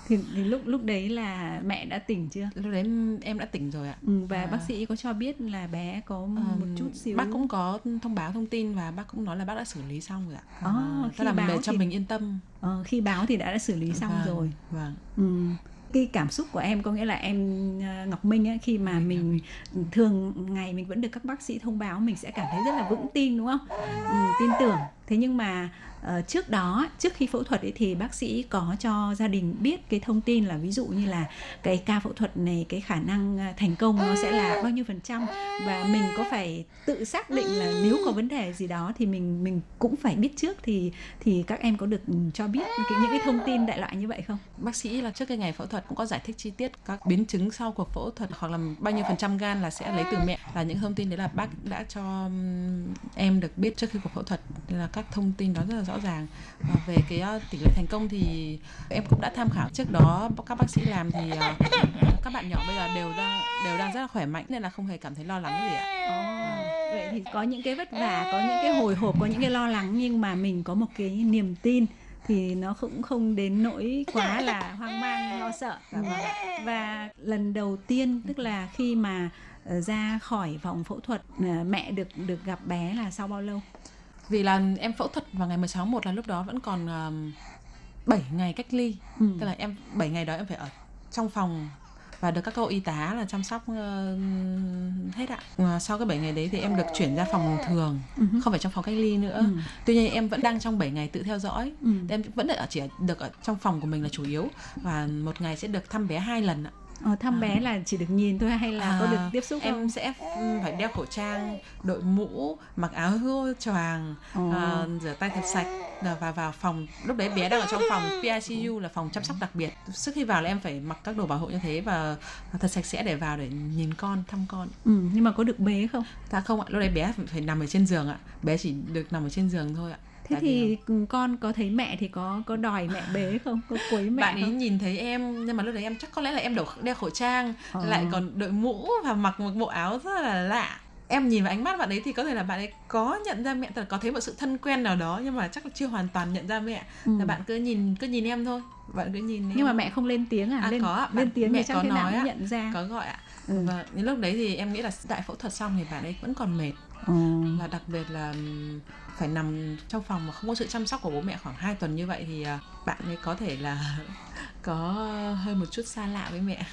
Thì, thì lúc lúc đấy là mẹ đã tỉnh chưa? lúc đấy em đã tỉnh rồi ạ Ừ, và À. bác sĩ có cho biết là bé có một Ừm, chút xíu bác cũng có thông báo thông tin và bác cũng nói là bác đã xử lý xong rồi ạ À, à, khi tức là báo để cho thì- mình yên tâm ờ, khi báo thì đã, đã xử lý xong Vâng, rồi. vâng Ừ cái cảm xúc của em có nghĩa là em ờ, Ngọc Minh ấy, khi mà mình thường ngày mình vẫn được các bác sĩ thông báo mình sẽ cảm thấy rất là vững tin đúng không? Ừ, tin tưởng thế nhưng mà uh, trước đó trước khi phẫu thuật ấy thì bác sĩ có cho gia đình biết cái thông tin là ví dụ như là cái ca phẫu thuật này cái khả năng ờ, thành công nó sẽ là bao nhiêu phần trăm và mình có phải tự xác định là nếu có vấn đề gì đó thì mình mình cũng phải biết trước thì thì các em có được cho biết cái, những cái thông tin đại loại như vậy không? Bác sĩ là trước cái ngày phẫu thuật cũng có giải thích chi tiết các biến chứng sau cuộc phẫu thuật hoặc là bao nhiêu phần trăm gan là sẽ lấy từ mẹ là những thông tin đấy là bác đã cho em được biết trước khi cuộc phẫu thuật. Là các thông tin đó rất là rõ ràng. Và về cái ờ, tỷ lệ thành công thì em cũng đã tham khảo. Trước đó các bác sĩ làm thì ờ, các bạn nhỏ bây giờ đều đang đều đang rất là khỏe mạnh nên là không hề cảm thấy lo lắng gì ạ. Ồ, vậy thì có những cái vất vả, có những cái hồi hộp, có những cái lo lắng nhưng mà mình có một cái niềm tin thì nó cũng không đến nỗi quá là hoang mang lo sợ. Và, và lần đầu tiên tức là khi mà ra khỏi phòng phẫu thuật mẹ được được gặp bé là sau bao lâu vì là em phẫu thuật vào ngày 16 1 là lúc đó vẫn còn um, 7 ngày cách ly Ừ. tức là em 7 ngày đó em phải ở trong phòng và được các cô y tá là chăm sóc ờ, hết ạ Và sau cái 7 ngày đấy thì em được chuyển ra phòng thường không phải trong phòng cách ly nữa Ừ. tuy nhiên em vẫn đang trong 7 ngày tự theo dõi Ừ. em vẫn ở chỉ được ở trong phòng của mình là chủ yếu và một ngày sẽ được thăm bé hai lần ạ Ờ, thăm bé là chỉ được nhìn thôi hay là có À, được tiếp xúc không? em sẽ ừ, phải đeo khẩu trang đội mũ mặc áo hô choàng Ồ. à, rửa tay thật sạch và vào phòng. Lúc đấy bé đang ở trong phòng PICU là phòng chăm sóc đặc biệt. Trước khi vào là em phải mặc các đồ bảo hộ như thế và thật sạch sẽ để vào để nhìn con thăm con. Ừ, nhưng mà có được bế không? Ta không ạ lúc đấy bé phải nằm ở trên giường ạ. Bé chỉ được nằm ở trên giường thôi ạ thế Tại thì con có thấy mẹ thì có có đòi mẹ bế không có quấy mẹ bạn ấy không nhìn thấy em nhưng mà lúc đấy em chắc có lẽ là em đeo, đeo khẩu trang Ờ. lại còn đội mũ và mặc một bộ áo rất là lạ em nhìn vào ánh mắt bạn ấy thì có thể là bạn ấy có nhận ra mẹ là có thấy một sự thân quen nào đó nhưng mà chắc là chưa hoàn toàn nhận ra mẹ Ừ. là bạn cứ nhìn cứ nhìn em thôi bạn cứ nhìn em nhưng mà mẹ không lên tiếng à, À, lên có ạ. lên Bạn- tiếng mẹ có nói ạ. nhận ra có gọi ạ Ừ. và lúc đấy thì em nghĩ là đại phẫu thuật xong thì bạn ấy vẫn còn mệt Ồ. và đặc biệt là phải nằm trong phòng mà không có sự chăm sóc của bố mẹ khoảng 2 tuần như vậy thì à, bạn ấy có thể là có hơi một chút xa lạ với mẹ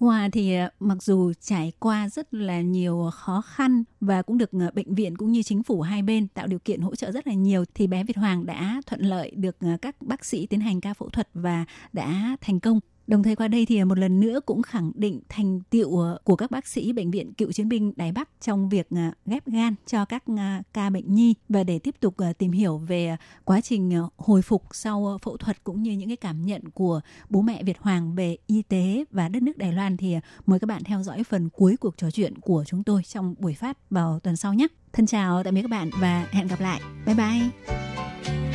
Hòa thì à, mặc dù trải qua rất là nhiều khó khăn và cũng được à, bệnh viện cũng như chính phủ hai bên tạo điều kiện hỗ trợ rất là nhiều, thì bé Việt Hoàng đã thuận lợi được các bác sĩ tiến hành ca phẫu thuật và đã thành công. Đồng thời qua đây thì à, một lần nữa cũng khẳng định thành tiệu à, của các bác sĩ bệnh viện cựu chiến binh Đài Bắc trong việc à, ghép gan cho các ca bệnh nhi và để tiếp tục tìm hiểu về quá trình hồi phục sau phẫu thuật cũng như những cái cảm nhận của bố mẹ Việt Hoàng về y tế và đất nước Đài Loan thì mời các bạn theo dõi phần cuối cuộc trò chuyện của chúng tôi trong buổi phát vào tuần sau nhé. Thân chào, tạm biệt các bạn và hẹn gặp lại. Bye bye.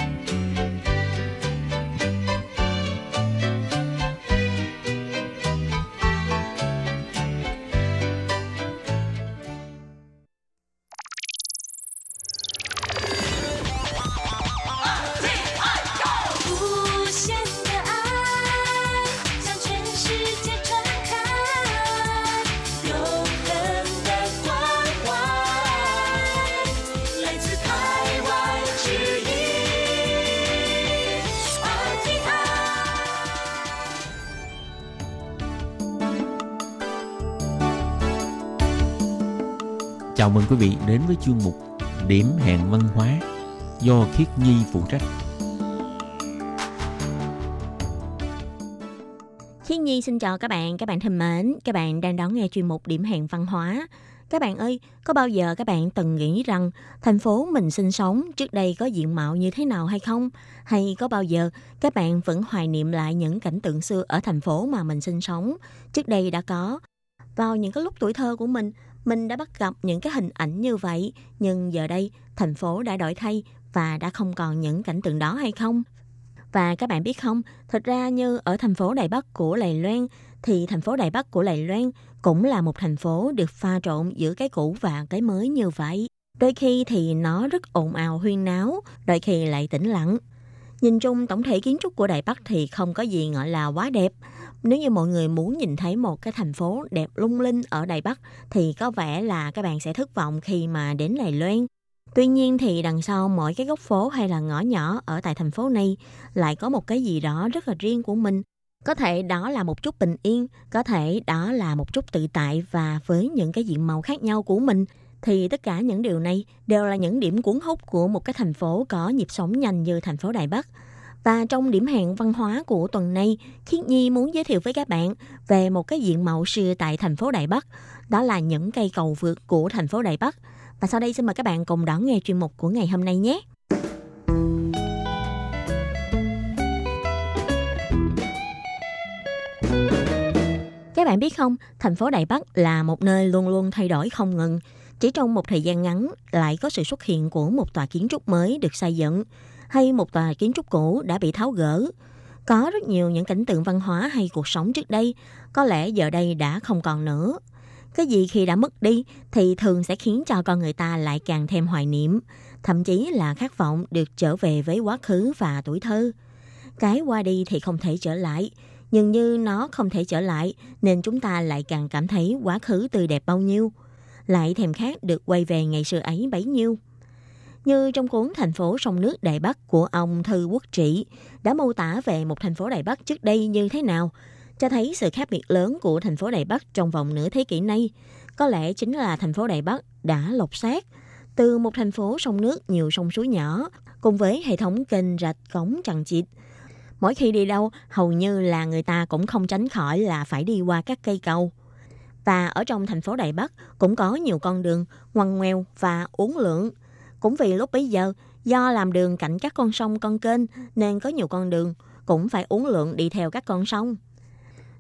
Chào mừng quý vị đến với chuyên mục Điểm hẹn văn hóa do Khiết Nhi phụ trách. Khiết Nhi xin chào các bạn, các bạn thân mến, các bạn đang đón nghe chuyên mục Điểm hẹn văn hóa. Các bạn ơi, có bao giờ các bạn từng nghĩ rằng thành phố mình sinh sống trước đây có diện mạo như thế nào hay không? Hay có bao giờ các bạn vẫn hoài niệm lại những cảnh tượng xưa ở thành phố mà mình sinh sống trước đây đã có? Vào những cái lúc tuổi thơ của mình, mình đã bắt gặp những cái hình ảnh như vậy, nhưng giờ đây thành phố đã đổi thay và đã không còn những cảnh tượng đó hay không? Và các bạn biết không, thật ra như ở thành phố Đài Bắc của Lài Loan thì thành phố Đài Bắc của Lài Loan cũng là một thành phố được pha trộn giữa cái cũ và cái mới như vậy. Đôi khi thì nó rất ồn ào huyên náo, đôi khi lại tĩnh lặng. Nhìn chung tổng thể kiến trúc của Đài Bắc thì không có gì gọi là quá đẹp. Nếu như mọi người muốn nhìn thấy một cái thành phố đẹp lung linh ở Đài Bắc thì có vẻ là các bạn sẽ thất vọng khi mà đến Đài Loan. Tuy nhiên thì đằng sau mỗi cái góc phố hay là ngõ nhỏ ở tại thành phố này lại có một cái gì đó rất là riêng của mình. Có thể đó là một chút bình yên, có thể đó là một chút tự tại và với những cái diện màu khác nhau của mình thì tất cả những điều này đều là những điểm cuốn hút của một cái thành phố có nhịp sống nhanh như thành phố Đài Bắc. Và trong điểm hẹn văn hóa của tuần này, Khiết Nhi muốn giới thiệu với các bạn về một cái diện mạo xưa tại thành phố Đài Bắc, đó là những cây cầu vượt của thành phố Đài Bắc. Và sau đây xin mời các bạn cùng đón nghe chuyên mục của ngày hôm nay nhé. Các bạn biết không, thành phố Đài Bắc là một nơi luôn luôn thay đổi không ngừng. Chỉ trong một thời gian ngắn lại có sự xuất hiện của một tòa kiến trúc mới được xây dựng hay một tòa kiến trúc cũ đã bị tháo gỡ. Có rất nhiều những cảnh tượng văn hóa hay cuộc sống trước đây, có lẽ giờ đây đã không còn nữa. Cái gì khi đã mất đi thì thường sẽ khiến cho con người ta lại càng thêm hoài niệm, thậm chí là khát vọng được trở về với quá khứ và tuổi thơ. Cái qua đi thì không thể trở lại, nhưng như nó không thể trở lại nên chúng ta lại càng cảm thấy quá khứ tươi đẹp bao nhiêu, lại thèm khát được quay về ngày xưa ấy bấy nhiêu. Như trong cuốn Thành phố sông nước Đại Bắc của ông Thư Quốc Trị đã mô tả về một thành phố Đại Bắc trước đây như thế nào, cho thấy sự khác biệt lớn của thành phố Đài Bắc trong vòng nửa thế kỷ nay. Có lẽ chính là thành phố Đài Bắc đã lột xác từ một thành phố sông nước nhiều sông suối nhỏ, cùng với hệ thống kênh rạch cống chằng chịt. Mỗi khi đi đâu, hầu như là người ta cũng không tránh khỏi là phải đi qua các cây cầu. Và ở trong thành phố Đài Bắc cũng có nhiều con đường ngoằn ngoèo và uốn lượn. Cũng vì lúc bấy giờ, do làm đường cạnh các con sông con kênh nên có nhiều con đường cũng phải uốn lượn đi theo các con sông.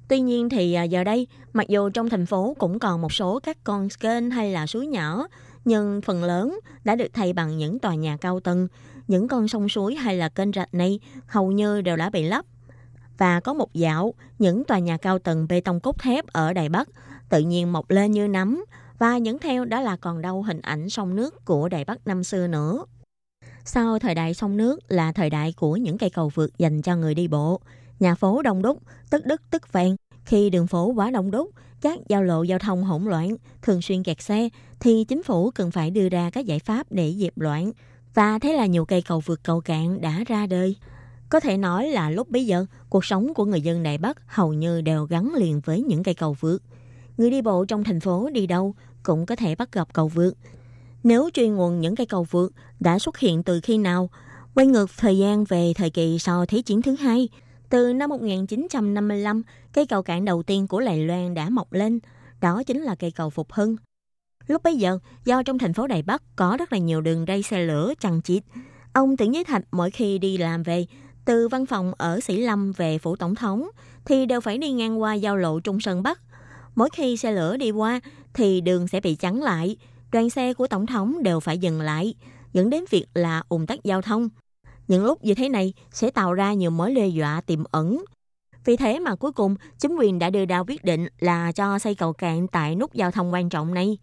Tuy nhiên thì à, giờ đây, mặc dù trong thành phố cũng còn một số các con kênh hay là suối nhỏ, nhưng phần lớn đã được thay bằng những tòa nhà cao tầng. Những con sông suối hay là kênh rạch này hầu như đều đã bị lấp. Và có một dạo, những tòa nhà cao tầng bê tông cốt thép ở Đài Bắc tự nhiên mọc lên như nấm và những theo đó là còn đâu hình ảnh sông nước của Đài Bắc năm xưa nữa. Sau thời đại sông nước là thời đại của những cây cầu vượt dành cho người đi bộ. Nhà phố đông đúc, tức đức tức vàng. Khi đường phố quá đông đúc, các giao lộ giao thông hỗn loạn, thường xuyên kẹt xe, thì chính phủ cần phải đưa ra các giải pháp để dẹp loạn. Và thế là nhiều cây cầu vượt cầu cạn đã ra đời. Có thể nói là lúc bấy giờ, cuộc sống của người dân Đài Bắc hầu như đều gắn liền với những cây cầu vượt. Người đi bộ trong thành phố đi đâu cũng có thể bắt gặp cầu vượt. Nếu truy nguồn những cây cầu vượt đã xuất hiện từ khi nào, quay ngược thời gian về thời kỳ sau Thế chiến thứ hai, từ năm 1955, cây cầu cạn đầu tiên của Lài Loan đã mọc lên, đó chính là cây cầu Phục Hưng. Lúc bấy giờ, do trong thành phố Đài Bắc có rất là nhiều đường ray xe lửa chằng chịt, ông Tưởng Giới Thạch mỗi khi đi làm về, từ văn phòng ở Sĩ Lâm về phủ tổng thống, thì đều phải đi ngang qua giao lộ Trung Sơn Bắc. Mỗi khi xe lửa đi qua, thì đường sẽ bị chắn lại, đoàn xe của tổng thống đều phải dừng lại, dẫn đến việc là ủng tắc giao thông. Những lúc như thế này sẽ tạo ra nhiều mối đe dọa tiềm ẩn. Vì thế mà cuối cùng, chính quyền đã đưa ra quyết định là cho xây cầu cạn tại nút giao thông quan trọng này.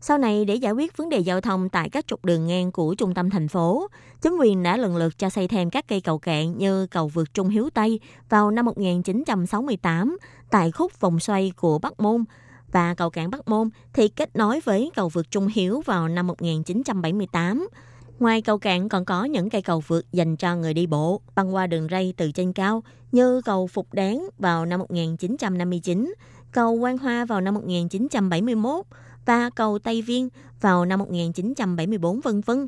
Sau này, để giải quyết vấn đề giao thông tại các trục đường ngang của trung tâm thành phố, chính quyền đã lần lượt cho xây thêm các cây cầu cạn như cầu vượt Trung Hiếu Tây vào năm 1968 tại khúc vòng xoay của Bắc Môn và cầu cảng Bắc Môn thì kết nối với cầu vượt Trung Hiếu vào năm 1978. Ngoài cầu cạn còn có những cây cầu vượt dành cho người đi bộ băng qua đường ray từ trên cao như cầu Phục Đáng vào năm 1959, cầu Quan Hoa vào năm 1971 và cầu Tây Viên vào năm 1974 vân vân.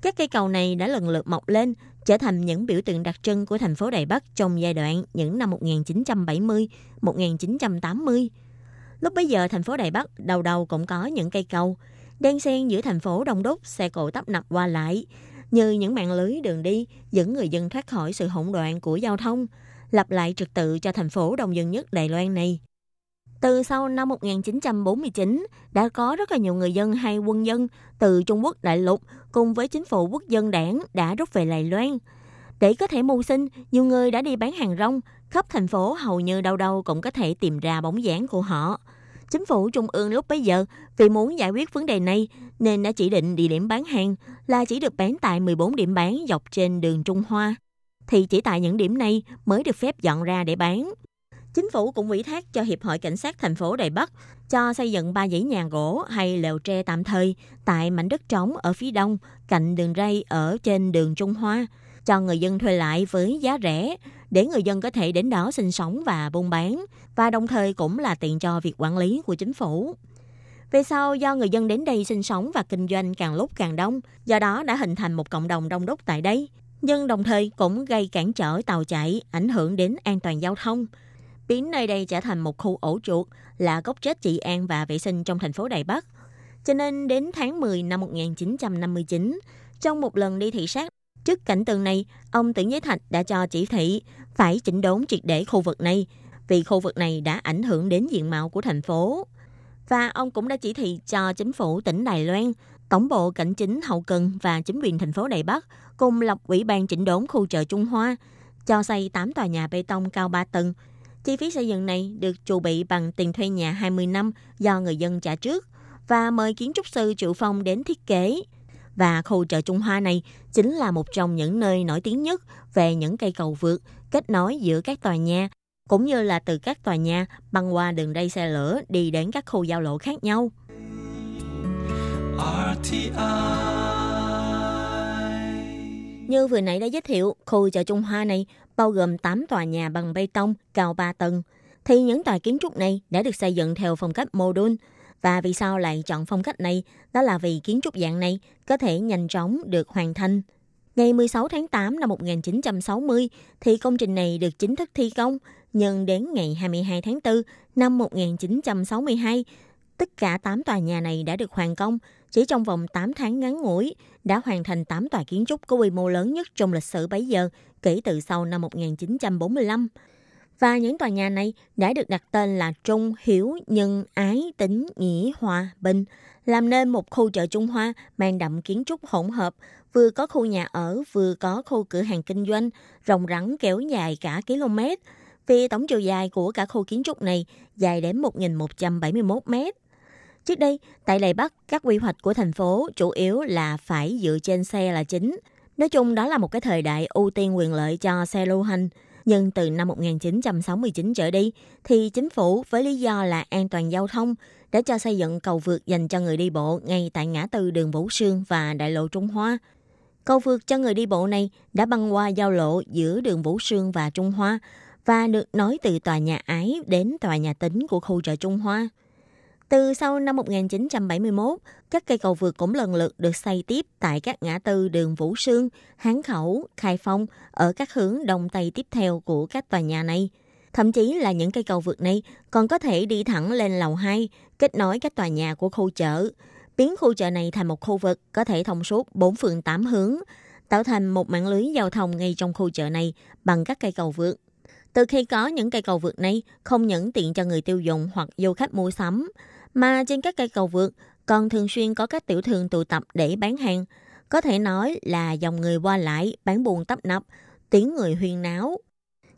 Các cây cầu này đã lần lượt mọc lên, trở thành những biểu tượng đặc trưng của thành phố Đài Bắc trong giai đoạn những năm 1970, 1980. Lúc bấy giờ thành phố Đài Bắc đầu đầu cũng có những cây cầu, đen xen giữa thành phố đông đúc, xe cộ tấp nập qua lại, như những mạng lưới đường đi dẫn người dân thoát khỏi sự hỗn loạn của giao thông, lập lại trật tự cho thành phố đông dân nhất Đài Loan này. Từ sau năm 1949, đã có rất là nhiều người dân hay quân dân từ Trung Quốc đại lục cùng với chính phủ quốc dân đảng đã rút về Đài Loan. Để có thể mưu sinh, nhiều người đã đi bán hàng rong, khắp thành phố hầu như đâu đâu cũng có thể tìm ra bóng dáng của họ. Chính phủ Trung ương lúc bấy giờ vì muốn giải quyết vấn đề này nên đã chỉ định địa điểm bán hàng là chỉ được bán tại 14 điểm bán dọc trên đường Trung Hoa. Thì chỉ tại những điểm này mới được phép dọn ra để bán. Chính phủ cũng ủy thác cho Hiệp hội Cảnh sát thành phố Đài Bắc cho xây dựng ba dãy nhà gỗ hay lều tre tạm thời tại mảnh đất trống ở phía đông, cạnh đường ray ở trên đường Trung Hoa, cho người dân thuê lại với giá rẻ để người dân có thể đến đó sinh sống và buôn bán và đồng thời cũng là tiện cho việc quản lý của chính phủ. Về sau, do người dân đến đây sinh sống và kinh doanh càng lúc càng đông, do đó đã hình thành một cộng đồng đông đúc tại đây. Nhưng đồng thời cũng gây cản trở tàu chạy, ảnh hưởng đến an toàn giao thông. Biến nơi đây trở thành một khu ổ chuột, là gốc chết trị an và vệ sinh trong thành phố Đài Bắc. Cho nên đến tháng 10 năm 1959, trong một lần đi thị sát Trước cảnh tượng này, ông Tưởng Giới Thạch đã cho chỉ thị phải chỉnh đốn triệt để khu vực này vì khu vực này đã ảnh hưởng đến diện mạo của thành phố. Và ông cũng đã chỉ thị cho chính phủ tỉnh Đài Loan, tổng bộ cảnh chính hậu cần và chính quyền thành phố Đài Bắc cùng lập ủy ban chỉnh đốn khu chợ Trung Hoa, cho xây 8 tòa nhà bê tông cao 3 tầng. Chi phí xây dựng này được chuẩn bị bằng tiền thuê nhà 20 năm do người dân trả trước và mời kiến trúc sư Triệu Phong đến thiết kế. Và khu chợ Trung Hoa này chính là một trong những nơi nổi tiếng nhất về những cây cầu vượt kết nối giữa các tòa nhà, cũng như là từ các tòa nhà băng qua đường ray xe lửa đi đến các khu giao lộ khác nhau. RTI. Như vừa nãy đã giới thiệu, khu chợ Trung Hoa này bao gồm 8 tòa nhà bằng bê tông cao 3 tầng. Thì những tòa kiến trúc này đã được xây dựng theo phong cách mô đun, và vì sao lại chọn phong cách này? Đó là vì kiến trúc dạng này có thể nhanh chóng được hoàn thành. Ngày 16 tháng 8 năm 1960 thì công trình này được chính thức thi công, nhưng đến ngày 22 tháng 4 năm 1962, tất cả 8 tòa nhà này đã được hoàn công. Chỉ trong vòng 8 tháng ngắn ngủi, đã hoàn thành 8 tòa kiến trúc có quy mô lớn nhất trong lịch sử bấy giờ, kể từ sau năm 1945. Và những tòa nhà này đã được đặt tên là Trung Hiếu Nhân Ái Tính Nghĩa Hòa Bình, làm nên một khu chợ Trung Hoa mang đậm kiến trúc hỗn hợp, vừa có khu nhà ở, vừa có khu cửa hàng kinh doanh, rộng rắn kéo dài cả km. Vì tổng chiều dài của cả khu kiến trúc này dài đến 1.171 mét. Trước đây, tại Đài Bắc, các quy hoạch của thành phố chủ yếu là phải dựa trên xe là chính. Nói chung đó là một cái thời đại ưu tiên quyền lợi cho xe lưu hành – nhưng từ năm 1969 trở đi, thì chính phủ với lý do là an toàn giao thông đã cho xây dựng cầu vượt dành cho người đi bộ ngay tại ngã tư đường Vũ Sương và đại lộ Trung Hoa. Cầu vượt cho người đi bộ này đã băng qua giao lộ giữa đường Vũ Sương và Trung Hoa và được nối từ tòa nhà Ái đến tòa nhà tính của khu chợ Trung Hoa. Từ sau năm 1971, các cây cầu vượt cũng lần lượt được xây tiếp tại các ngã tư đường Vũ Sương, Hán Khẩu, Khai Phong ở các hướng đông tây tiếp theo của các tòa nhà này. Thậm chí là những cây cầu vượt này còn có thể đi thẳng lên lầu 2, kết nối các tòa nhà của khu chợ, biến khu chợ này thành một khu vực có thể thông suốt 4 phường 8 hướng, tạo thành một mạng lưới giao thông ngay trong khu chợ này bằng các cây cầu vượt. Từ khi có những cây cầu vượt này, không những tiện cho người tiêu dùng hoặc du khách mua sắm, mà trên các cây cầu vượt còn thường xuyên có các tiểu thương tụ tập để bán hàng. Có thể nói là dòng người qua lại, bán buồn tấp nập, tiếng người huyên náo.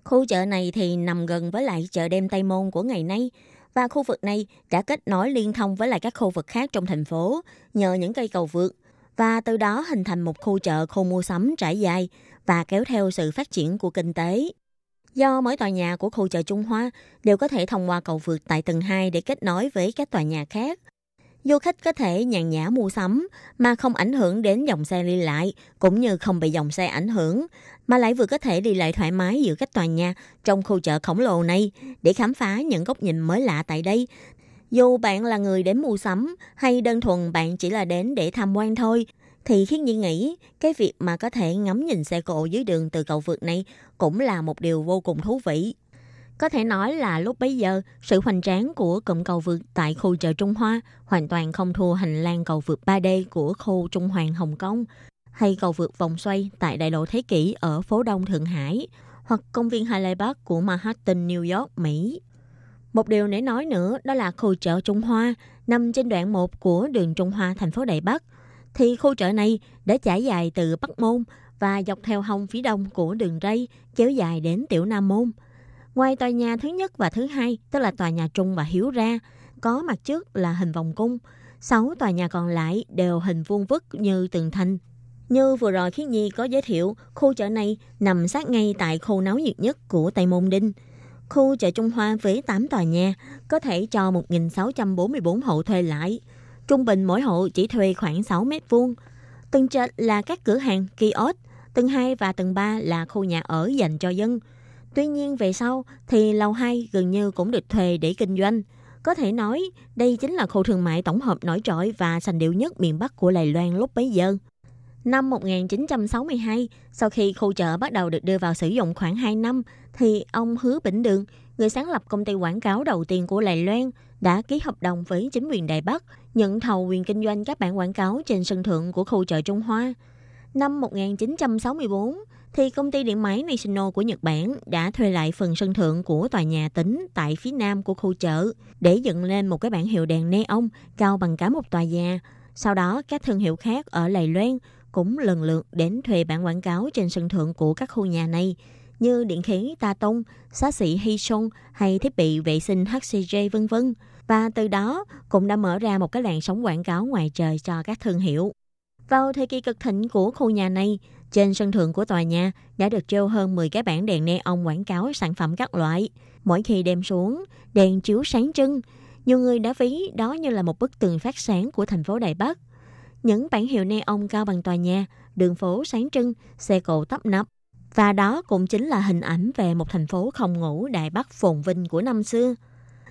Khu chợ này thì nằm gần với lại chợ đêm Tây Môn của ngày nay, và khu vực này đã kết nối liên thông với lại các khu vực khác trong thành phố nhờ những cây cầu vượt và từ đó hình thành một khu chợ khu mua sắm trải dài và kéo theo sự phát triển của kinh tế. Do mỗi tòa nhà của khu chợ Trung Hoa đều có thể thông qua cầu vượt tại tầng 2 để kết nối với các tòa nhà khác. Du khách có thể nhàn nhã mua sắm mà không ảnh hưởng đến dòng xe đi lại cũng như không bị dòng xe ảnh hưởng mà lại vừa có thể đi lại thoải mái giữa các tòa nhà trong khu chợ khổng lồ này để khám phá những góc nhìn mới lạ tại đây. Dù bạn là người đến mua sắm hay đơn thuần bạn chỉ là đến để tham quan thôi, thì khiến Nhi nghĩ cái việc mà có thể ngắm nhìn xe cộ dưới đường từ cầu vượt này cũng là một điều vô cùng thú vị. Có thể nói là lúc bấy giờ, sự hoành tráng của cụm cầu vượt tại khu chợ Trung Hoa hoàn toàn không thua hành lang cầu vượt 3D của khu Trung Hoàng Hồng Kông hay cầu vượt vòng xoay tại đại lộ Thế Kỷ ở phố Đông Thượng Hải hoặc công viên Highland Park của Manhattan, New York, Mỹ. Một điều để nói nữa đó là khu chợ Trung Hoa nằm trên đoạn 1 của đường Trung Hoa thành phố Đại Bắc. Thì khu chợ này đã trải dài từ Bắc Môn và dọc theo hông phía đông của đường ray kéo dài đến Tiểu Nam Môn. Ngoài tòa nhà thứ nhất và thứ hai, tức là tòa nhà Trung và Hiếu ra, có mặt trước là hình vòng cung. Sáu tòa nhà còn lại đều hình vuông vức như tường thành. Như vừa rồi Khiết Nhi có giới thiệu, khu chợ này nằm sát ngay tại khu náo nhiệt nhất của Tây Môn Đinh. Khu chợ Trung Hoa với 8 tòa nhà có thể cho 1.644 hộ thuê lại. Trung bình mỗi hộ chỉ thuê khoảng 6 mét vuông. Tầng trệt là các cửa hàng, kiosk, tầng 2 và tầng 3 là khu nhà ở dành cho dân. Tuy nhiên về sau thì lầu 2 gần như cũng được thuê để kinh doanh. Có thể nói đây chính là khu thương mại tổng hợp nổi trội và sành điệu nhất miền Bắc của Lài Loan lúc bấy giờ. Năm 1962, sau khi khu chợ bắt đầu được đưa vào sử dụng khoảng 2 năm, thì ông Hứa Bỉnh Đường, người sáng lập công ty quảng cáo đầu tiên của Lài Loan, đã ký hợp đồng với chính quyền Đài Bắc, nhận thầu quyền kinh doanh các bản quảng cáo trên sân thượng của khu chợ Trung Hoa. Năm 1964, thì công ty điện máy National của Nhật Bản đã thuê lại phần sân thượng của tòa nhà tính tại phía nam của khu chợ để dựng lên một cái bảng hiệu đèn neon cao bằng cả một tòa nhà. Sau đó, các thương hiệu khác ở Lài Loan cũng lần lượt đến thuê bản quảng cáo trên sân thượng của các khu nhà này như điện khí Ta Tông, xá xị Hy Sông hay thiết bị vệ sinh HCJ vân vân. Và từ đó cũng đã mở ra một cái làn sóng quảng cáo ngoài trời cho các thương hiệu. Vào thời kỳ cực thịnh của khu nhà này, trên sân thượng của tòa nhà đã được treo hơn 10 cái bảng đèn neon quảng cáo sản phẩm các loại. Mỗi khi đem xuống, đèn chiếu sáng trưng. Nhiều người đã ví đó như là một bức tường phát sáng của thành phố Đài Bắc. Những bản hiệu neon cao bằng tòa nhà, đường phố sáng trưng, xe cộ tấp nập. Và đó cũng chính là hình ảnh về một thành phố không ngủ Đài Bắc phồn vinh của năm xưa.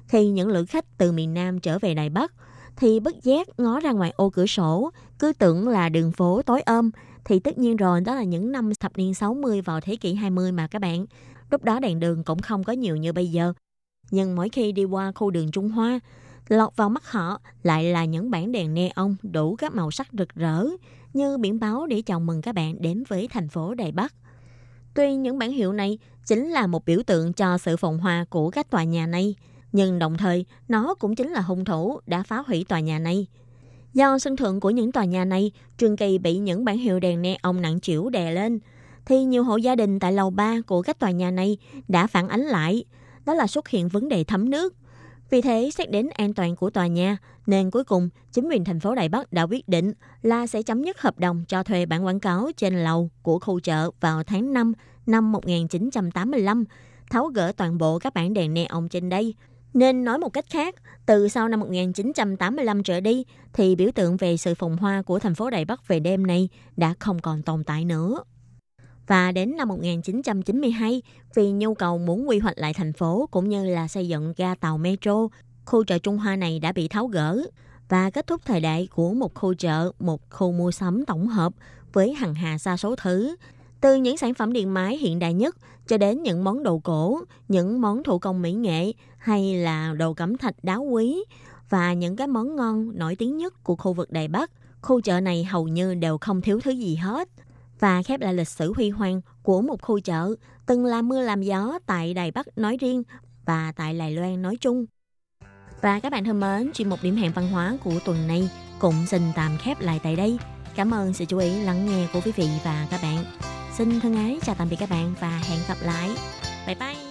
Khi những lữ khách từ miền Nam trở về Đài Bắc, thì bất giác ngó ra ngoài ô cửa sổ, cứ tưởng là đường phố tối âm thì tất nhiên rồi đó là những năm thập niên 60 vào thế kỷ 20 mà các bạn. Lúc đó đèn đường cũng không có nhiều như bây giờ. Nhưng mỗi khi đi qua khu đường Trung Hoa, lọt vào mắt họ lại là những bản đèn neon đủ các màu sắc rực rỡ như biển báo để chào mừng các bạn đến với thành phố Đài Bắc. Tuy những bản hiệu này chính là một biểu tượng cho sự phồn hoa của các tòa nhà này, nhưng đồng thời nó cũng chính là hung thủ đã phá hủy tòa nhà này. Do sân thượng của những tòa nhà này trường kỳ bị những bản hiệu đèn neon nặng chịu đè lên, thì nhiều hộ gia đình tại lầu 3 của các tòa nhà này đã phản ánh lại, đó là xuất hiện vấn đề thấm nước. Vì thế, xét đến an toàn của tòa nhà, nên cuối cùng chính quyền thành phố Đài Bắc đã quyết định là sẽ chấm dứt hợp đồng cho thuê bản quảng cáo trên lầu của khu chợ vào tháng 5 năm 1985, tháo gỡ toàn bộ các bản đèn neon trên đây nên nói một cách khác, từ sau năm 1985 trở đi, thì biểu tượng về sự phồn hoa của thành phố Đài Bắc về đêm này đã không còn tồn tại nữa. Và đến năm 1992, vì nhu cầu muốn quy hoạch lại thành phố cũng như là xây dựng ga tàu metro, khu chợ Trung Hoa này đã bị tháo gỡ và kết thúc thời đại của một khu chợ, một khu mua sắm tổng hợp với hàng hà xa số thứ, từ những sản phẩm điện máy hiện đại nhất cho đến những món đồ cổ, những món thủ công mỹ nghệ hay là đồ cẩm thạch đá quý và những cái món ngon nổi tiếng nhất của khu vực Đài Bắc. Khu chợ này hầu như đều không thiếu thứ gì hết. Và khép lại lịch sử huy hoàng của một khu chợ từng là mưa làm gió tại Đài Bắc nói riêng và tại Đài Loan nói chung. Và các bạn thân mến, chuyên mục điểm hẹn văn hóa của tuần này cũng xin tạm khép lại tại đây. Cảm ơn sự chú ý lắng nghe của quý vị và các bạn. Xin thân ái chào tạm biệt các bạn và hẹn gặp lại. Bye bye.